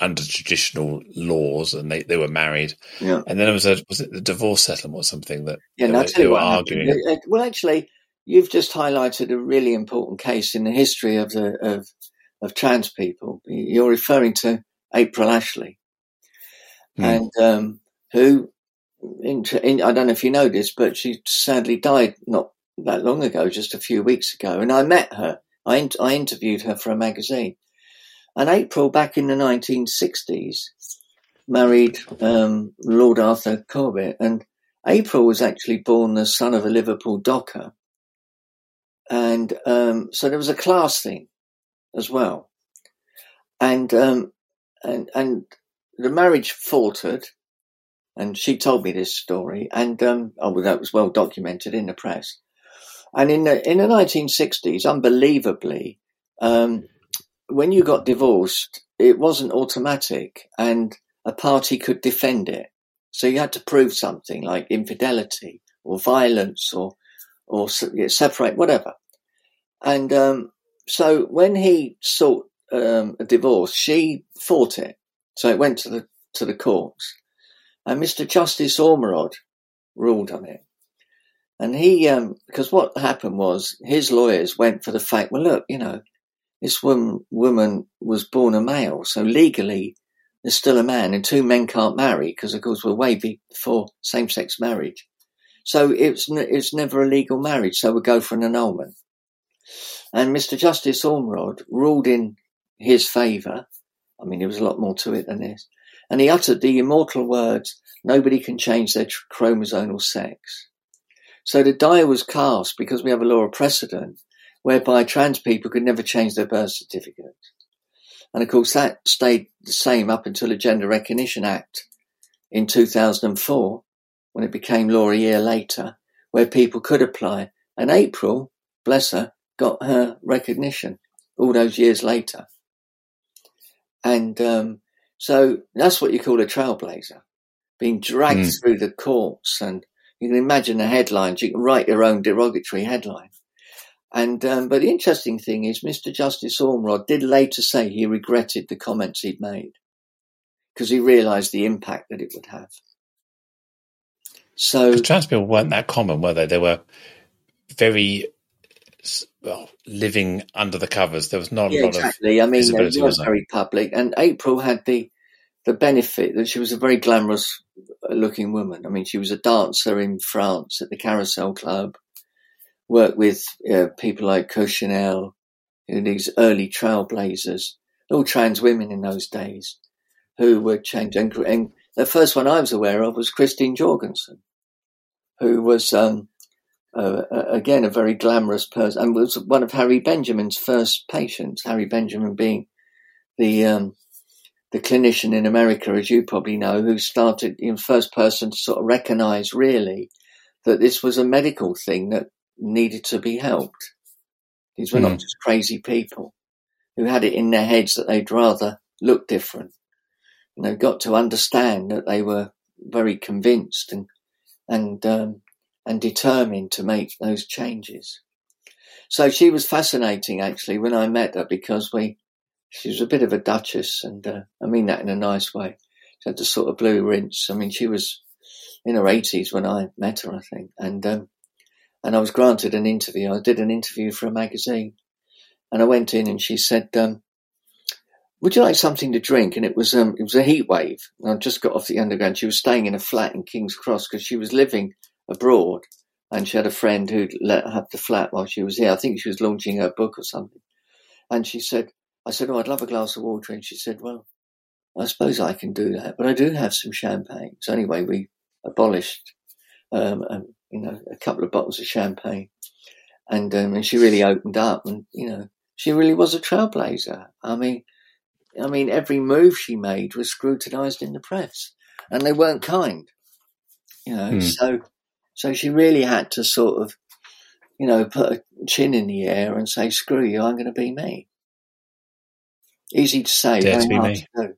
S1: under traditional laws, and they, they were married,
S2: Yeah.
S1: and then there was a was it the divorce settlement or something that
S2: Yeah,
S1: They were- they were
S2: happened.
S1: arguing.
S2: Well, actually, you've just highlighted a really important case in the history of the of of trans people. You're referring to April Ashley, mm. and um, who, in, in, I don't know if you know this, but she sadly died not that long ago, just a few weeks ago. And I met her. I, I interviewed her for a magazine. And April, back in the 1960s, married um, Lord Arthur Corbett. And April was actually born the son of a Liverpool docker. And um, so there was a class thing as well. And, um, and, and the marriage faltered. And she told me this story. And, um, oh, that was well documented in the press. And in the, in the 1960s, unbelievably, um, when you got divorced, it wasn't automatic and a party could defend it. So you had to prove something like infidelity or violence or, or separate, whatever. And, um, so when he sought, um, a divorce, she fought it. So it went to the, to the courts and Mr. Justice Ormrod ruled on it. And he, um, because what happened was his lawyers went for the fact, well, look, you know, this woman, woman was born a male, so legally there's still a man, and two men can't marry because, of course, we're way before same-sex marriage. So it's it's never a legal marriage. So we go for an annulment. And Mr. Justice Ormrod ruled in his favour. I mean, there was a lot more to it than this. And he uttered the immortal words, nobody can change their chromosomal sex. So the die was cast because we have a law of precedent whereby trans people could never change their birth certificate. And of course, that stayed the same up until the Gender Recognition Act in 2004, when it became law a year later, where people could apply. And April, bless her, got her recognition all those years later. And um, so that's what you call a trailblazer, being dragged mm. through the courts and you can imagine the headlines. You can write your own derogatory headline. And um, but the interesting thing is, Mr. Justice Ormrod did later say he regretted the comments he'd made because he realised the impact that it would have. So
S1: trans people weren't that common, were they? They were very well living under the covers. There was not
S2: yeah,
S1: a lot
S2: exactly.
S1: of
S2: I mean, they were very public, and April had the the benefit that she was a very glamorous looking woman. I mean, she was a dancer in France at the Carousel Club, worked with uh, people like Coccinelle, you know, these early trailblazers, all trans women in those days who were changing. And the first one I was aware of was Christine Jorgensen, who was, um, uh, again, a very glamorous person and was one of Harry Benjamin's first patients, Harry Benjamin being the, um, the clinician in America, as you probably know, who started in first person to sort of recognize really that this was a medical thing that needed to be helped. These were mm. not hmm. just crazy people who had it in their heads that they'd rather look different. And they got to understand that they were very convinced and and um, and determined to make those changes. So she was fascinating actually when I met her because we she was a bit of a duchess, and uh, I mean that in a nice way. She had the sort of blue rinse. I mean, she was in her eighties when I met her, I think, and um, and I was granted an interview. I did an interview for a magazine, and I went in, and she said, um, "Would you like something to drink?" And it was um, it was a heat wave. And I just got off the underground. She was staying in a flat in King's Cross because she was living abroad, and she had a friend who'd let her have the flat while she was here. I think she was launching her book or something, and she said I said, Oh, I'd love a glass of water. And she said, Well, I suppose I can do that, but I do have some champagne. So anyway, we abolished, um, um, you know, a couple of bottles of champagne. And, um, and she really opened up and, you know, she really was a trailblazer. I mean, I mean, every move she made was scrutinized in the press and they weren't kind, you know, mm. so, so she really had to sort of, you know, put a chin in the air and say, screw you, I'm going to be me. Easy to say, Dare very hard to do.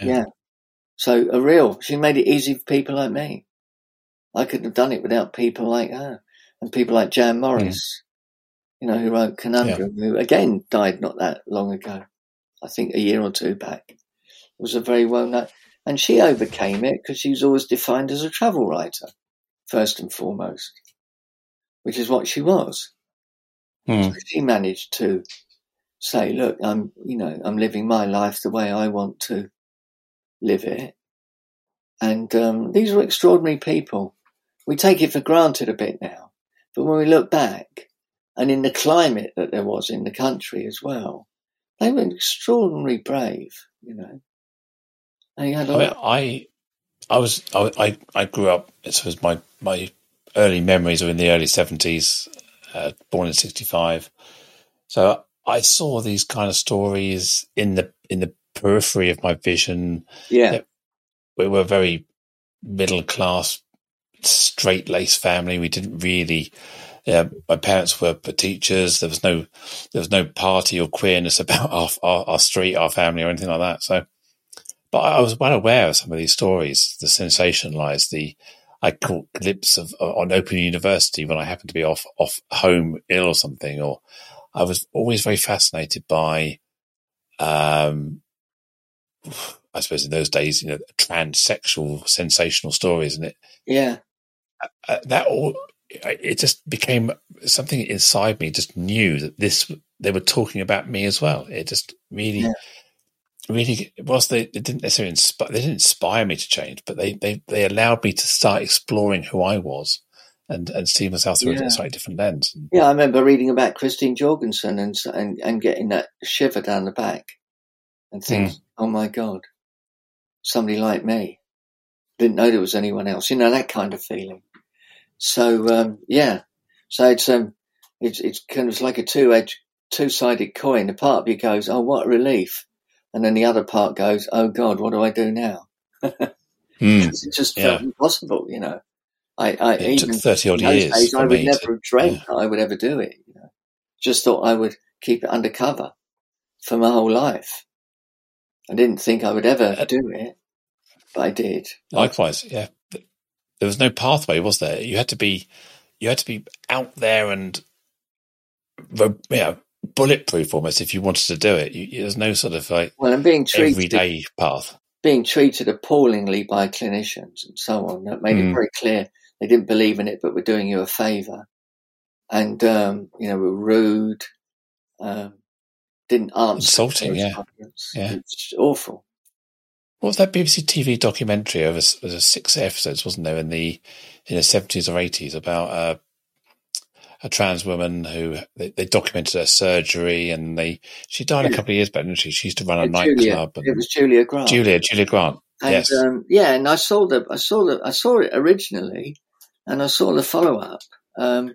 S2: Yeah. yeah. So a real, she made it easy for people like me. I couldn't have done it without people like her and people like Jan hmm. Morris, mm. you know, who wrote Conundrum, yeah. who again died not that long ago. I think a year or two back. It was a very well known, and she overcame it because she was always defined as a travel writer, first and foremost. which is what she was.
S1: Hmm.
S2: So she managed to say, look, I'm, you know, I'm living my life the way I want to live it. And um, these were extraordinary people. We take it for granted a bit now. But when we look back, and in the climate that there was in the country as well, they were extraordinarily brave, you know.
S1: I, mean, I, I was, I, I, grew up. It was my my early memories are in the early seventies. Uh, born in sixty five, so I saw these kind of stories in the in the periphery of my vision.
S2: yeah.
S1: We were a very middle class, straight laced family. We didn't really. Yeah, my parents were teachers. There was no, there was no party or queerness about our, our, our street, our family, or anything like that. So, but I was well aware of some of these stories, the sensationalized, the I caught glimpse of on Open University when I happened to be off off home ill or something, or I was always very fascinated by, um, I suppose in those days, you know, transsexual sensational stories, and it
S2: yeah,
S1: uh, that all it just became something inside me just knew that this they were talking about me as well. It just really.
S2: Yeah.
S1: Really, whilst they, they didn't necessarily inspire, they didn't inspire me to change, but they, they, they allowed me to start exploring who I was and, and see myself through
S2: Yeah.
S1: a slightly different lens.
S2: yeah. I remember reading about Christine Jorgensen and and, and getting that shiver down the back, and think, oh my god, somebody like me. Didn't know there was anyone else. You know that kind of feeling. So um, yeah, so it's um, it's it's kind of like a two edged, two sided coin. The part of you goes, oh, what a relief, and then the other part goes, oh God, what do I do now?
S1: Mm.
S2: It just
S1: Yeah.
S2: felt impossible, you know. I, I
S1: It took
S2: even
S1: 30 odd years
S2: days, I would never
S1: to-
S2: have dreamt that I would ever do it. You know? Just thought I would keep it undercover for my whole life. I didn't think I would ever
S1: Uh,
S2: do it, but I did.
S1: Likewise, yeah. There was no pathway, was there? You had to be, you had to be out there and, you know, bulletproof almost if you wanted to do it. You, there's no sort of like
S2: Well, I'm being treated
S1: everyday path.
S2: being treated appallingly by clinicians and so on. That made it
S1: Mm.
S2: very clear they didn't believe in it, but were doing you a favour. And, um, you know, were rude, um, didn't answer.
S1: Insulting, yeah. Yeah.
S2: It's awful.
S1: What was that BBC TV documentary over s- was it six episodes, wasn't there, in the in the seventies or eighties about uh, a trans woman who they, they documented her surgery and they she died a couple of years back, didn't she? She used to run a
S2: Yeah, Julia.
S1: nightclub.
S2: It was Julia Grant.
S1: Julia, Julia Grant.
S2: And,
S1: yes.
S2: um, yeah, and I saw the, I saw the, I saw it originally, and I saw the follow up. Um,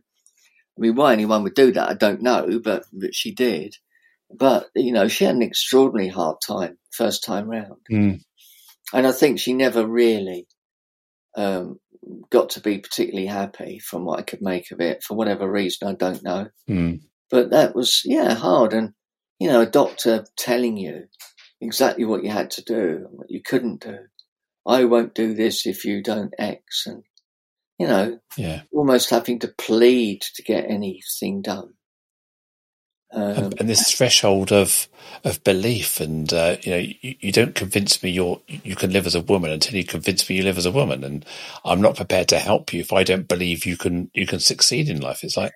S2: I mean, why anyone would do that, I don't know, but, but she did. But you know, she had an extraordinarily hard time first time round,
S1: Mm.
S2: and I think she never really um, got to be particularly happy from what I could make of it for whatever reason. I don't know,
S1: Mm.
S2: but that was yeah hard, and you know, a doctor telling you exactly what you had to do and what you couldn't do. I won't do this if you don't X, and you know,
S1: Yeah.
S2: almost having to plead to get anything done. Um,
S1: and, and this threshold of of belief and uh, you know you, you don't convince me you're you can live as a woman until you convince me you live as a woman and i'm not prepared to help you if i don't believe you can you can succeed in life it's like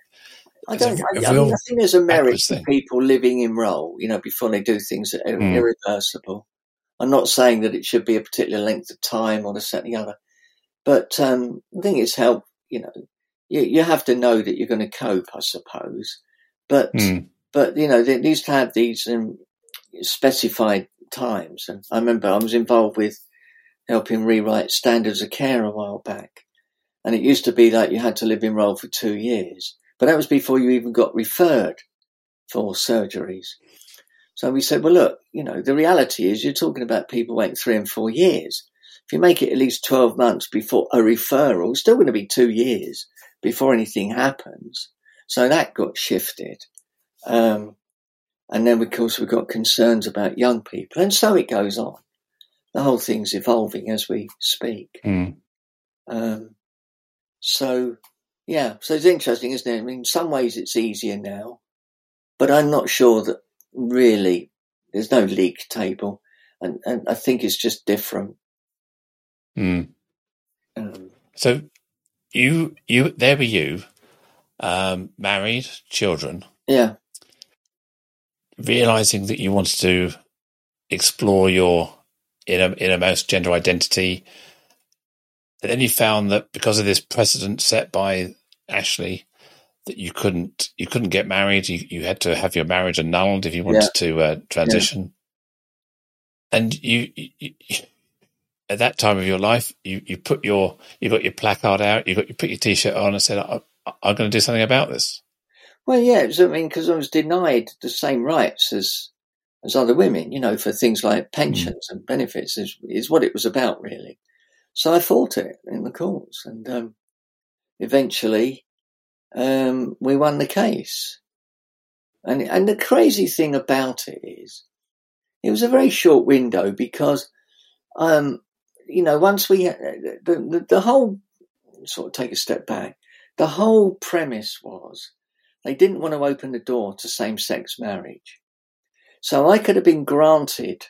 S2: I don't.
S1: a
S2: I, I, mean, I think there's a merit to people living in role, you know, before they do things that are
S1: Mm.
S2: irreversible. I'm not saying that it should be a particular length of time or this, that, and the other, but um, I think it's help. You know, you, you have to know that you're going to cope, I suppose. But
S1: Mm.
S2: but you know, they needs to have these um, specified times. And I remember I was involved with helping rewrite standards of care a while back, and it used to be that you had to live in role for two years, but that was before you even got referred for surgeries. So we said, well, look, you know, the reality is you're talking about people waiting three and four years. If you make it at least 12 months before a referral, it's still going to be two years before anything happens. So that got shifted. Um, and then, of course, we've got concerns about young people. And so it goes on. The whole thing's evolving as we speak.
S1: Mm.
S2: Um, so, yeah, so it's interesting, isn't it? I mean, in some ways it's easier now, but I'm not sure that really there's no league table. And, and I think it's just different.
S1: Mm.
S2: Um,
S1: so you you there were you um, married, children,
S2: Yeah.
S1: realizing that you wanted to explore your inner, innermost gender identity. And then you found that because of this precedent set by Ashley, that you couldn't you couldn't get married. You you had to have your marriage annulled if you wanted to uh, transition. And you, you, you at that time of your life, you, you put your you got your placard out, you got you put your t-shirt on, and said, I, "I'm going to do something about this."
S2: Well, yeah, it was, I mean, because I was denied the same rights as as other women, you know, for things like pensions mm. and benefits is, is what it was about, really. So I fought it in the courts, and um, eventually um, we won the case. And and the crazy thing about it is, it was a very short window because, um, you know, once we the, the the whole sort of take a step back, the whole premise was they didn't want to open the door to same sex marriage. So I could have been granted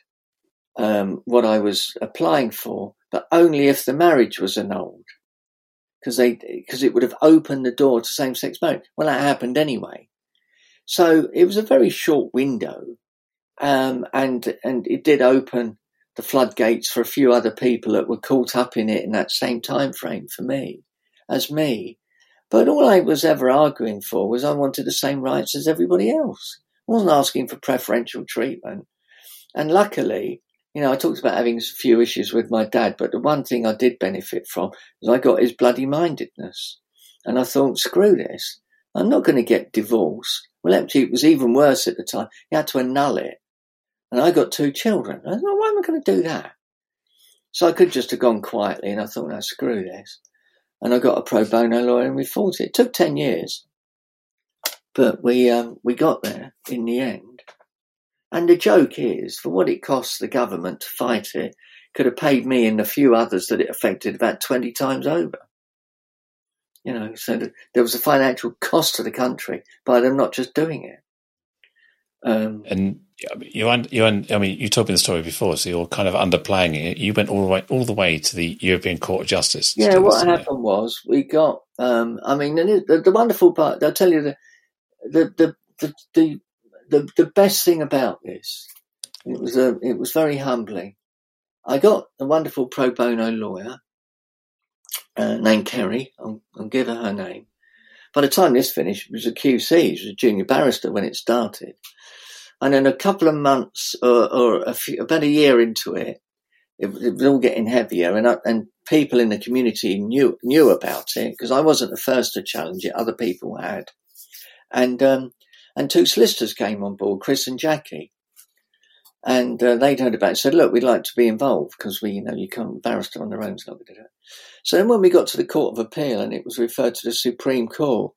S2: um, what I was applying for, but only if the marriage was annulled, because they because it would have opened the door to same sex marriage. Well, that happened anyway. So it was a very short window, um, and and it did open the floodgates for a few other people that were caught up in it in that same time frame for me, as me. But all I was ever arguing for was I wanted the same rights as everybody else. I wasn't asking for preferential treatment. And luckily, you know, I talked about having a few issues with my dad, but the one thing I did benefit from is I got his bloody mindedness. And I thought, screw this. I'm not going to get divorced. Well, actually, it was even worse at the time. He had to annul it. And I got two children. I thought, why am I going to do that? So I could just have gone quietly and I thought, no, screw this and I got a pro bono lawyer and we fought it. It took 10 years, but we, um, we got there in the end. And the joke is, for what it costs the government to fight it, could have paid me and a few others that it affected about 20 times over. You know, so there was a financial cost to the country by them not just doing it.
S1: Um, and you, you, I mean, you told me the story before, so you're kind of underplaying it. You went all the way, all the way to the European Court of Justice.
S2: Yeah, what happened was we got. Um, I mean, the, the, wonderful part. I'll tell you the the the the the, the, the best thing about this. It was a, it was very humbling. I got a wonderful pro bono lawyer uh, named Kerry. I'll, I'll give her her name. By the time this finished, it was a QC. She was a junior barrister when it started. And then a couple of months or, or a few, about a year into it, it, it was all getting heavier, and and people in the community knew knew about it because I wasn't the first to challenge it; other people had, and um, and two solicitors came on board, Chris and Jackie, and uh, they'd heard about it. Said, "Look, we'd like to be involved because we, you know, you can't barrister on their own." So, so then, when we got to the Court of Appeal and it was referred to the Supreme Court,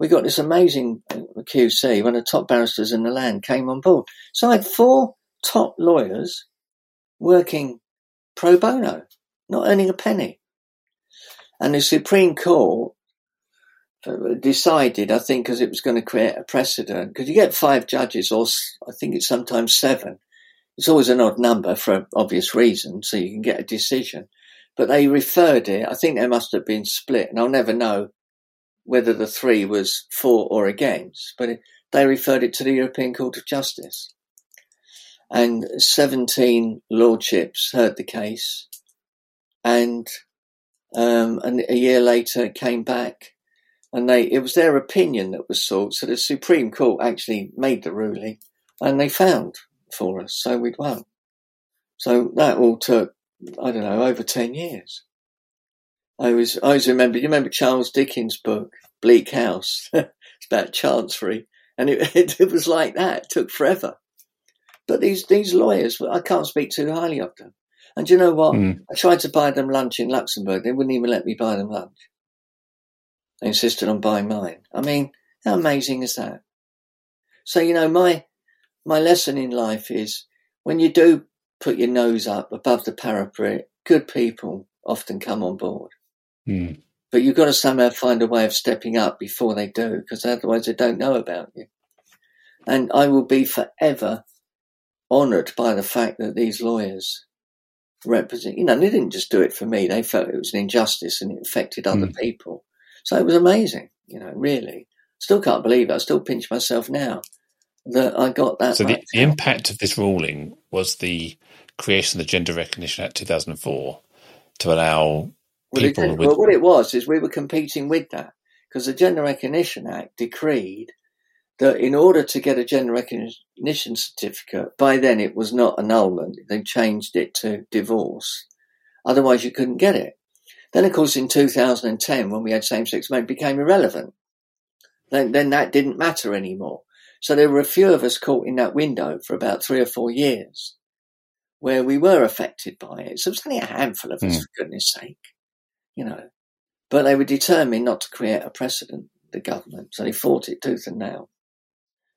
S2: we got this amazing uh, QC, one of the top barristers in the land came on board. So I had four top lawyers working pro bono, not earning a penny. And the Supreme Court uh, decided, I think, because it was going to create a precedent, because you get five judges, or I think it's sometimes seven. It's always an odd number for obvious reasons, so you can get a decision. But they referred it, I think they must have been split, and I'll never know whether the three was for or against, but it, they referred it to the European Court of Justice. And 17 lordships heard the case, and, um, and a year later came back, and they it was their opinion that was sought. So the Supreme Court actually made the ruling, and they found for us, so we'd won. So that all took I don't know over ten years. I was I always remember. You remember Charles Dickens' book Bleak House? it's about chancery, and it, it, it was like that. It took forever. But these these lawyers, I can't speak too highly of them. And you know what? Mm. I tried to buy them lunch in Luxembourg. They wouldn't even let me buy them lunch. They insisted on buying mine. I mean, how amazing is that? So you know, my my lesson in life is when you do put your nose up above the parapet, good people often come on board. Mm. But you've got to somehow find a way of stepping up before they do, because otherwise they don't know about you. And I will be forever honoured by the fact that these lawyers represent, you know, they didn't just do it for me. They felt it was an injustice and it affected other mm. people. So it was amazing. You know, really. Still can't believe it. I still pinch myself now that I got that.
S1: So the, the impact of this ruling was the creation of the Gender Recognition Act 2004 to allow
S2: well,
S1: people.
S2: It,
S1: with,
S2: well, what it was is we were competing with that because the Gender Recognition Act decreed that in order to get a gender recognition certificate, by then it was not annulment. They changed it to divorce. Otherwise, you couldn't get it. Then, of course, in 2010, when we had same-sex marriage, became irrelevant. Then, then that didn't matter anymore. So there were a few of us caught in that window for about three or four years where we were affected by it. So it was only a handful of us, mm. for goodness sake, you know. But they were determined not to create a precedent, the government. So they fought it tooth and nail.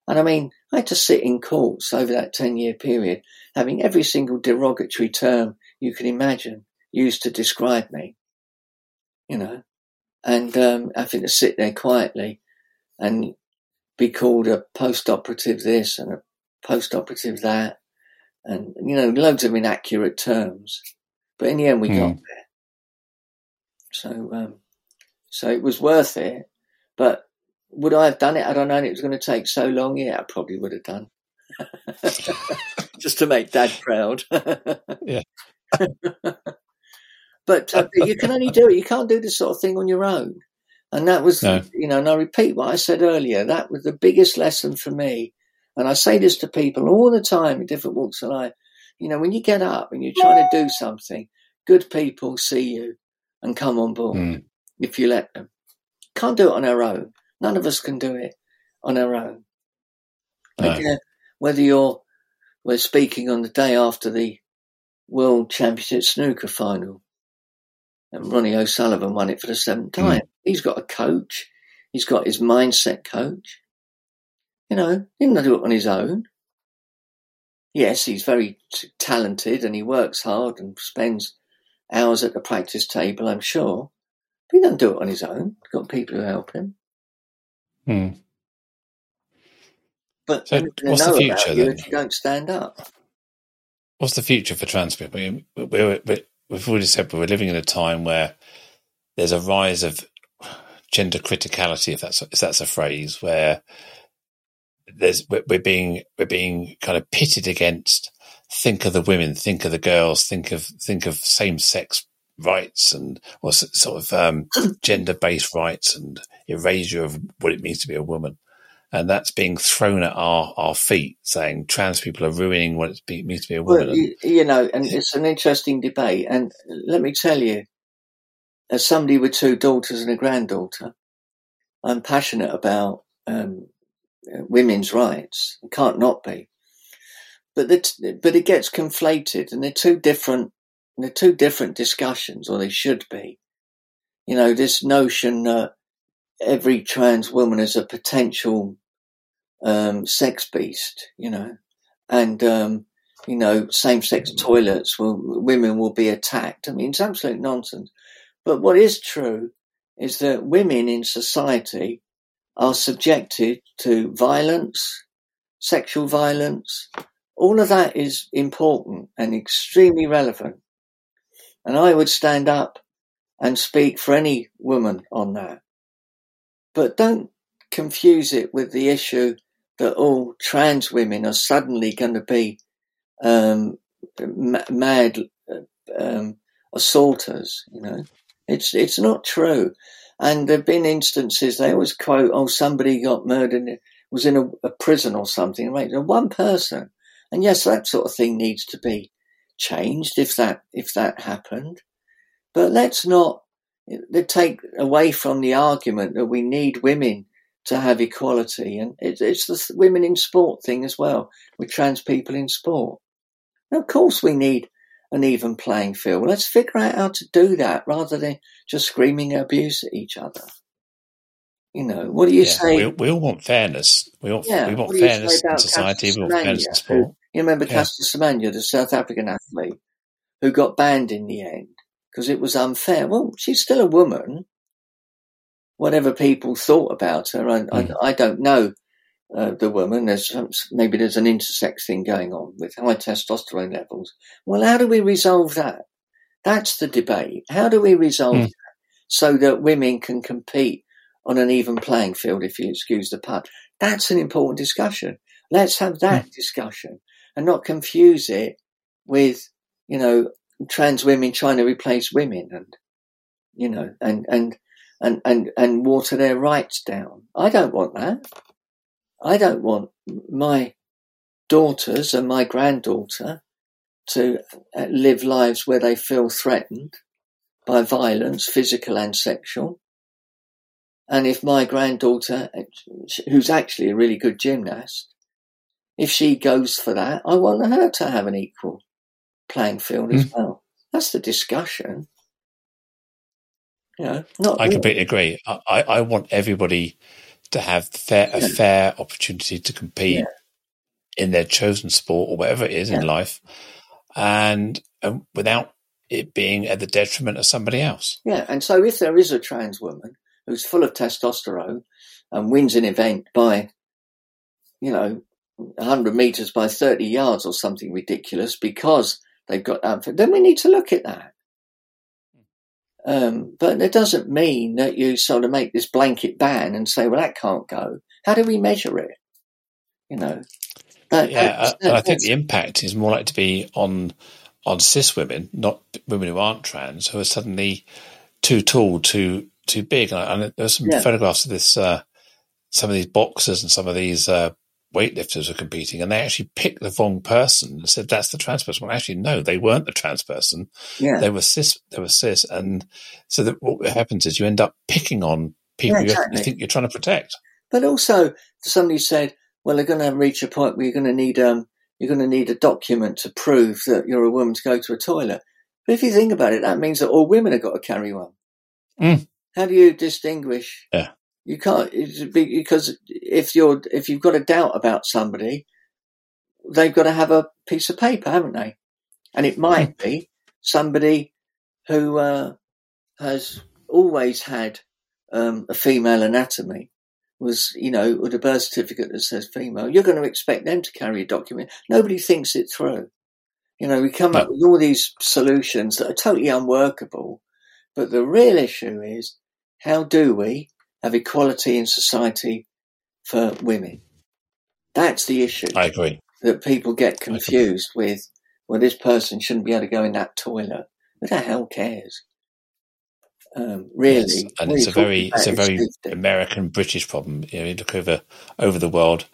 S2: And I mean, I had to sit in courts over that 10 year period, having every single derogatory term you can imagine used to describe me, you know, and um, having to sit there quietly and be called a post operative this and a post operative that, and, you know, loads of inaccurate terms. But in the end, we mm. got there. So, um, so it was worth it. But would I have done it had I known it was going to take so long? Yeah, I probably would have done. Just to make dad proud.
S1: yeah.
S2: but uh, you can only do it. You can't do this sort of thing on your own. And that was, no. you know, and I repeat what I said earlier. That was the biggest lesson for me. And I say this to people all the time in different walks of life. You know, when you get up and you're trying to do something, good people see you and come on board mm. if you let them. Can't do it on our own. None of us can do it on our own. No. whether you're we're speaking on the day after the World Championship snooker final, and Ronnie O'Sullivan won it for the seventh hmm. time. Mm. He's got a coach. He's got his mindset coach. You know, he didn't do it on his own. Yes, he's very talented and he works hard and spends hours at the practice table, I'm sure. But he doesn't do it on his own. He's got people who help him.
S1: Hmm.
S2: But
S1: so what's the future then?
S2: If you don't stand up.
S1: What's the future for trans people? we we we've already said we're living in a time where there's a rise of gender criticality, if that's if that's a phrase, where there's we're being we're being kind of pitted against. Think of the women, think of the girls, think of think of same sex rights and or sort of um, gender based rights and erasure of what it means to be a woman. And that's being thrown at our, our feet, saying trans people are ruining what it means to be a woman.
S2: Well, you, you know, and it's an interesting debate. And let me tell you, as somebody with two daughters and a granddaughter, I'm passionate about um, women's rights. It can't not be. But the, but it gets conflated, and they're two different they're two different discussions, or they should be. You know, this notion that every trans woman is a potential um, sex beast, you know, and um, you know, same-sex mm. toilets will women will be attacked. I mean, it's absolute nonsense. But what is true is that women in society are subjected to violence, sexual violence. All of that is important and extremely relevant. And I would stand up and speak for any woman on that. But don't confuse it with the issue that all trans women are suddenly going to be um, mad um, assaulters. You know, it's it's not true. And there've been instances they always quote, "Oh, somebody got murdered, was in a, a prison or something." Right, one person, and yes, that sort of thing needs to be changed if that if that happened. But let's not take away from the argument that we need women to have equality, and it, it's the women in sport thing as well with trans people in sport. And of course, we need an even playing field. Let's figure out how to do that rather than just screaming abuse at each other. You know, what do you yeah, say?
S1: We, we, all want fairness. We all yeah, we want fairness in society. We want fairness in sport.
S2: You remember yeah. Caster Semenya, the South African athlete, who got banned in the end because it was unfair. Well, she's still a woman. Whatever people thought about her, I, mm. I. I don't know uh, the woman. There's maybe there's an intersex thing going on with high testosterone levels. Well, how do we resolve that? That's the debate. How do we resolve mm. that so that women can compete on an even playing field, if you excuse the pun. That's an important discussion. Let's have that mm. discussion and not confuse it with, you know, trans women trying to replace women and, you know, and, and, and, and, and water their rights down. I don't want that. I don't want my daughters and my granddaughter to uh, live lives where they feel threatened by violence, physical and sexual. And if my granddaughter, who's actually a really good gymnast, if she goes for that, I want her to have an equal playing field mm. as hmm. well. That's the discussion. You know, not
S1: I completely agree. I, I want everybody to have fair, yeah. a fair opportunity to compete yeah. in their chosen sport or whatever it is yeah. in life, and um, without it being at the detriment of somebody else.
S2: Yeah, and so if there is a trans woman who's full of testosterone and wins an event by, you know, 100 meters by 30 yards or something ridiculous because they've got that, then we need to look at that. Um, but it doesn't mean that you sort of make this blanket ban and say, well, that can't go. How do we measure it? You know?
S1: That, yeah, that, I think the impact is more likely to be on on cis women, not women who aren't trans, who are suddenly too tall, too too big. And, and there's some yeah. photographs of this. Uh, some of these boxers and some of these uh, weightlifters were competing, and they actually picked the wrong person and said that's the trans person. Well, actually, no, they weren't the trans person. Yeah. they were cis. They were cis, and so that what happens is you end up picking on people yeah, exactly. you think you're trying to protect.
S2: But also, somebody said, "Well, they're going to reach a point where you're going to need um, you're going to need a document to prove that you're a woman to go to a toilet." But if you think about it, that means that all women have got to carry one. Mm. How do you distinguish?
S1: Yeah.
S2: You can't because if you're if you've got a doubt about somebody, they've got to have a piece of paper, haven't they? And it might hmm. be somebody who uh, has always had um, a female anatomy, was you know with a birth certificate that says female. You're going to expect them to carry a document. Nobody thinks it through. You know, we come up with all these solutions that are totally unworkable. But the real issue is how do we have equality in society for women? That's the issue.
S1: I agree.
S2: That people get confused with, well, this person shouldn't be able to go in that toilet. Who the hell cares? Um, really, yes.
S1: and it's a very it's a very American British problem. You know, you look over over the world,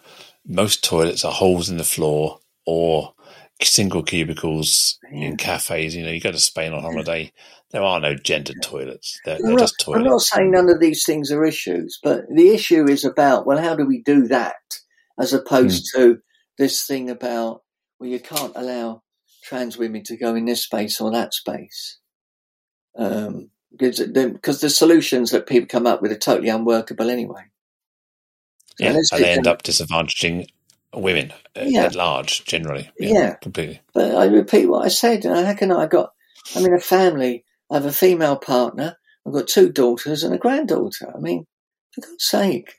S1: most toilets are holes in the floor or single cubicles yeah. in cafes. You know, you go to Spain on holiday, there are no gendered toilets. They're, they're just toilets.
S2: I'm not saying none of these things are issues, but the issue is about, well, how do we do that as opposed mm. to this thing about, well, you can't allow trans women to go in this space or that space. Um, because the, solutions that people come up with are totally unworkable anyway.
S1: So yeah, and they end up disadvantaging women yeah. at large, generally.
S2: Yeah, yeah,
S1: completely.
S2: But I repeat what I said. How can I got? I'm in a family I have a female partner. I've got two daughters and a granddaughter. I mean, for God's sake,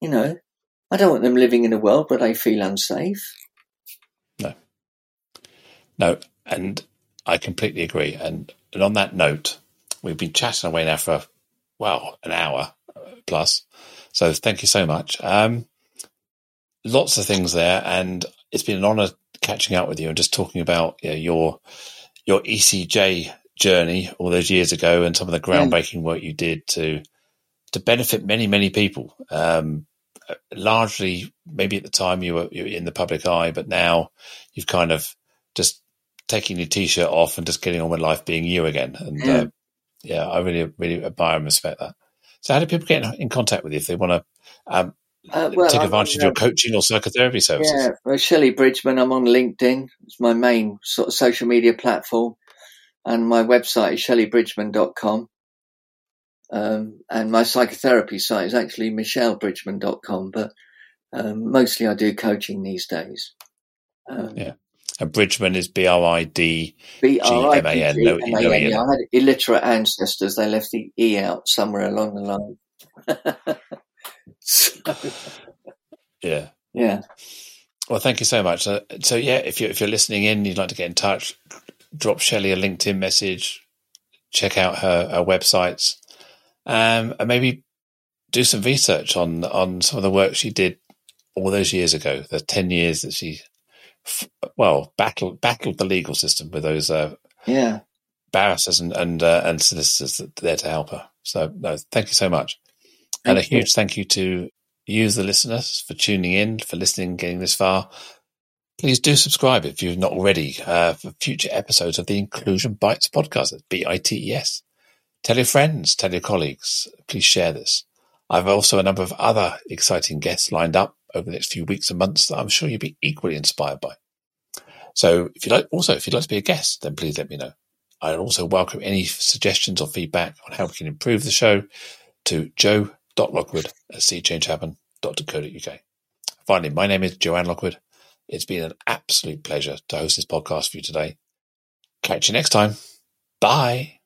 S2: you know, I don't want them living in a world where they feel unsafe.
S1: No. No, and I completely agree. And, and on that note, we've been chatting away now for, well, an hour plus. So thank you so much. Um, lots of things there, and it's been an honour catching up with you and just talking about you know, your your ECJ journey all those years ago and some of the groundbreaking mm. work you did to to benefit many many people. Um, largely, maybe at the time you were, you were in the public eye, but now you've kind of just taking your t-shirt off and just getting on with life, being you again. And mm. uh, yeah, I really really admire and respect that. So, how do people get in, in contact with you if they want to? Um, uh, well, take advantage of your coaching or psychotherapy services.
S2: Yeah, well, Shelley Bridgman. I'm on LinkedIn. It's my main sort of social media platform and my website is shelleybridgman.com. Um, and my psychotherapy site is actually michellebridgman.com, but um, mostly I do coaching these days.
S1: Um, yeah. And Bridgman is B R I D G M A N. No,
S2: no I had illiterate ancestors. They left the E out somewhere along the line.
S1: so, yeah.
S2: Yeah.
S1: Well, thank you so much. Uh, so, yeah, if you're if you're listening in, you'd like to get in touch, drop Shelley a LinkedIn message, check out her, her websites, um, and maybe do some research on on some of the work she did all those years ago. The ten years that she, well, battled battled the legal system with those uh,
S2: yeah
S1: barristers and and, uh, and solicitors there to help her. So, no, thank you so much,
S2: Thank
S1: and a
S2: you.
S1: huge thank you to you, the listeners, for tuning in, for listening, getting this far. Please do subscribe if you've not already uh, for future episodes of the Inclusion Bites podcast. That's B I T E S. Tell your friends, tell your colleagues. Please share this. I've also a number of other exciting guests lined up over the next few weeks and months that I'm sure you'll be equally inspired by. So if you'd like, also, if you'd like to be a guest, then please let me know. I also welcome any suggestions or feedback on how we can improve the show to joe.lockwood at seechangehappen.co.uk. Finally, my name is Joanne Lockwood. It's been an absolute pleasure to host this podcast for you today. Catch you next time. Bye.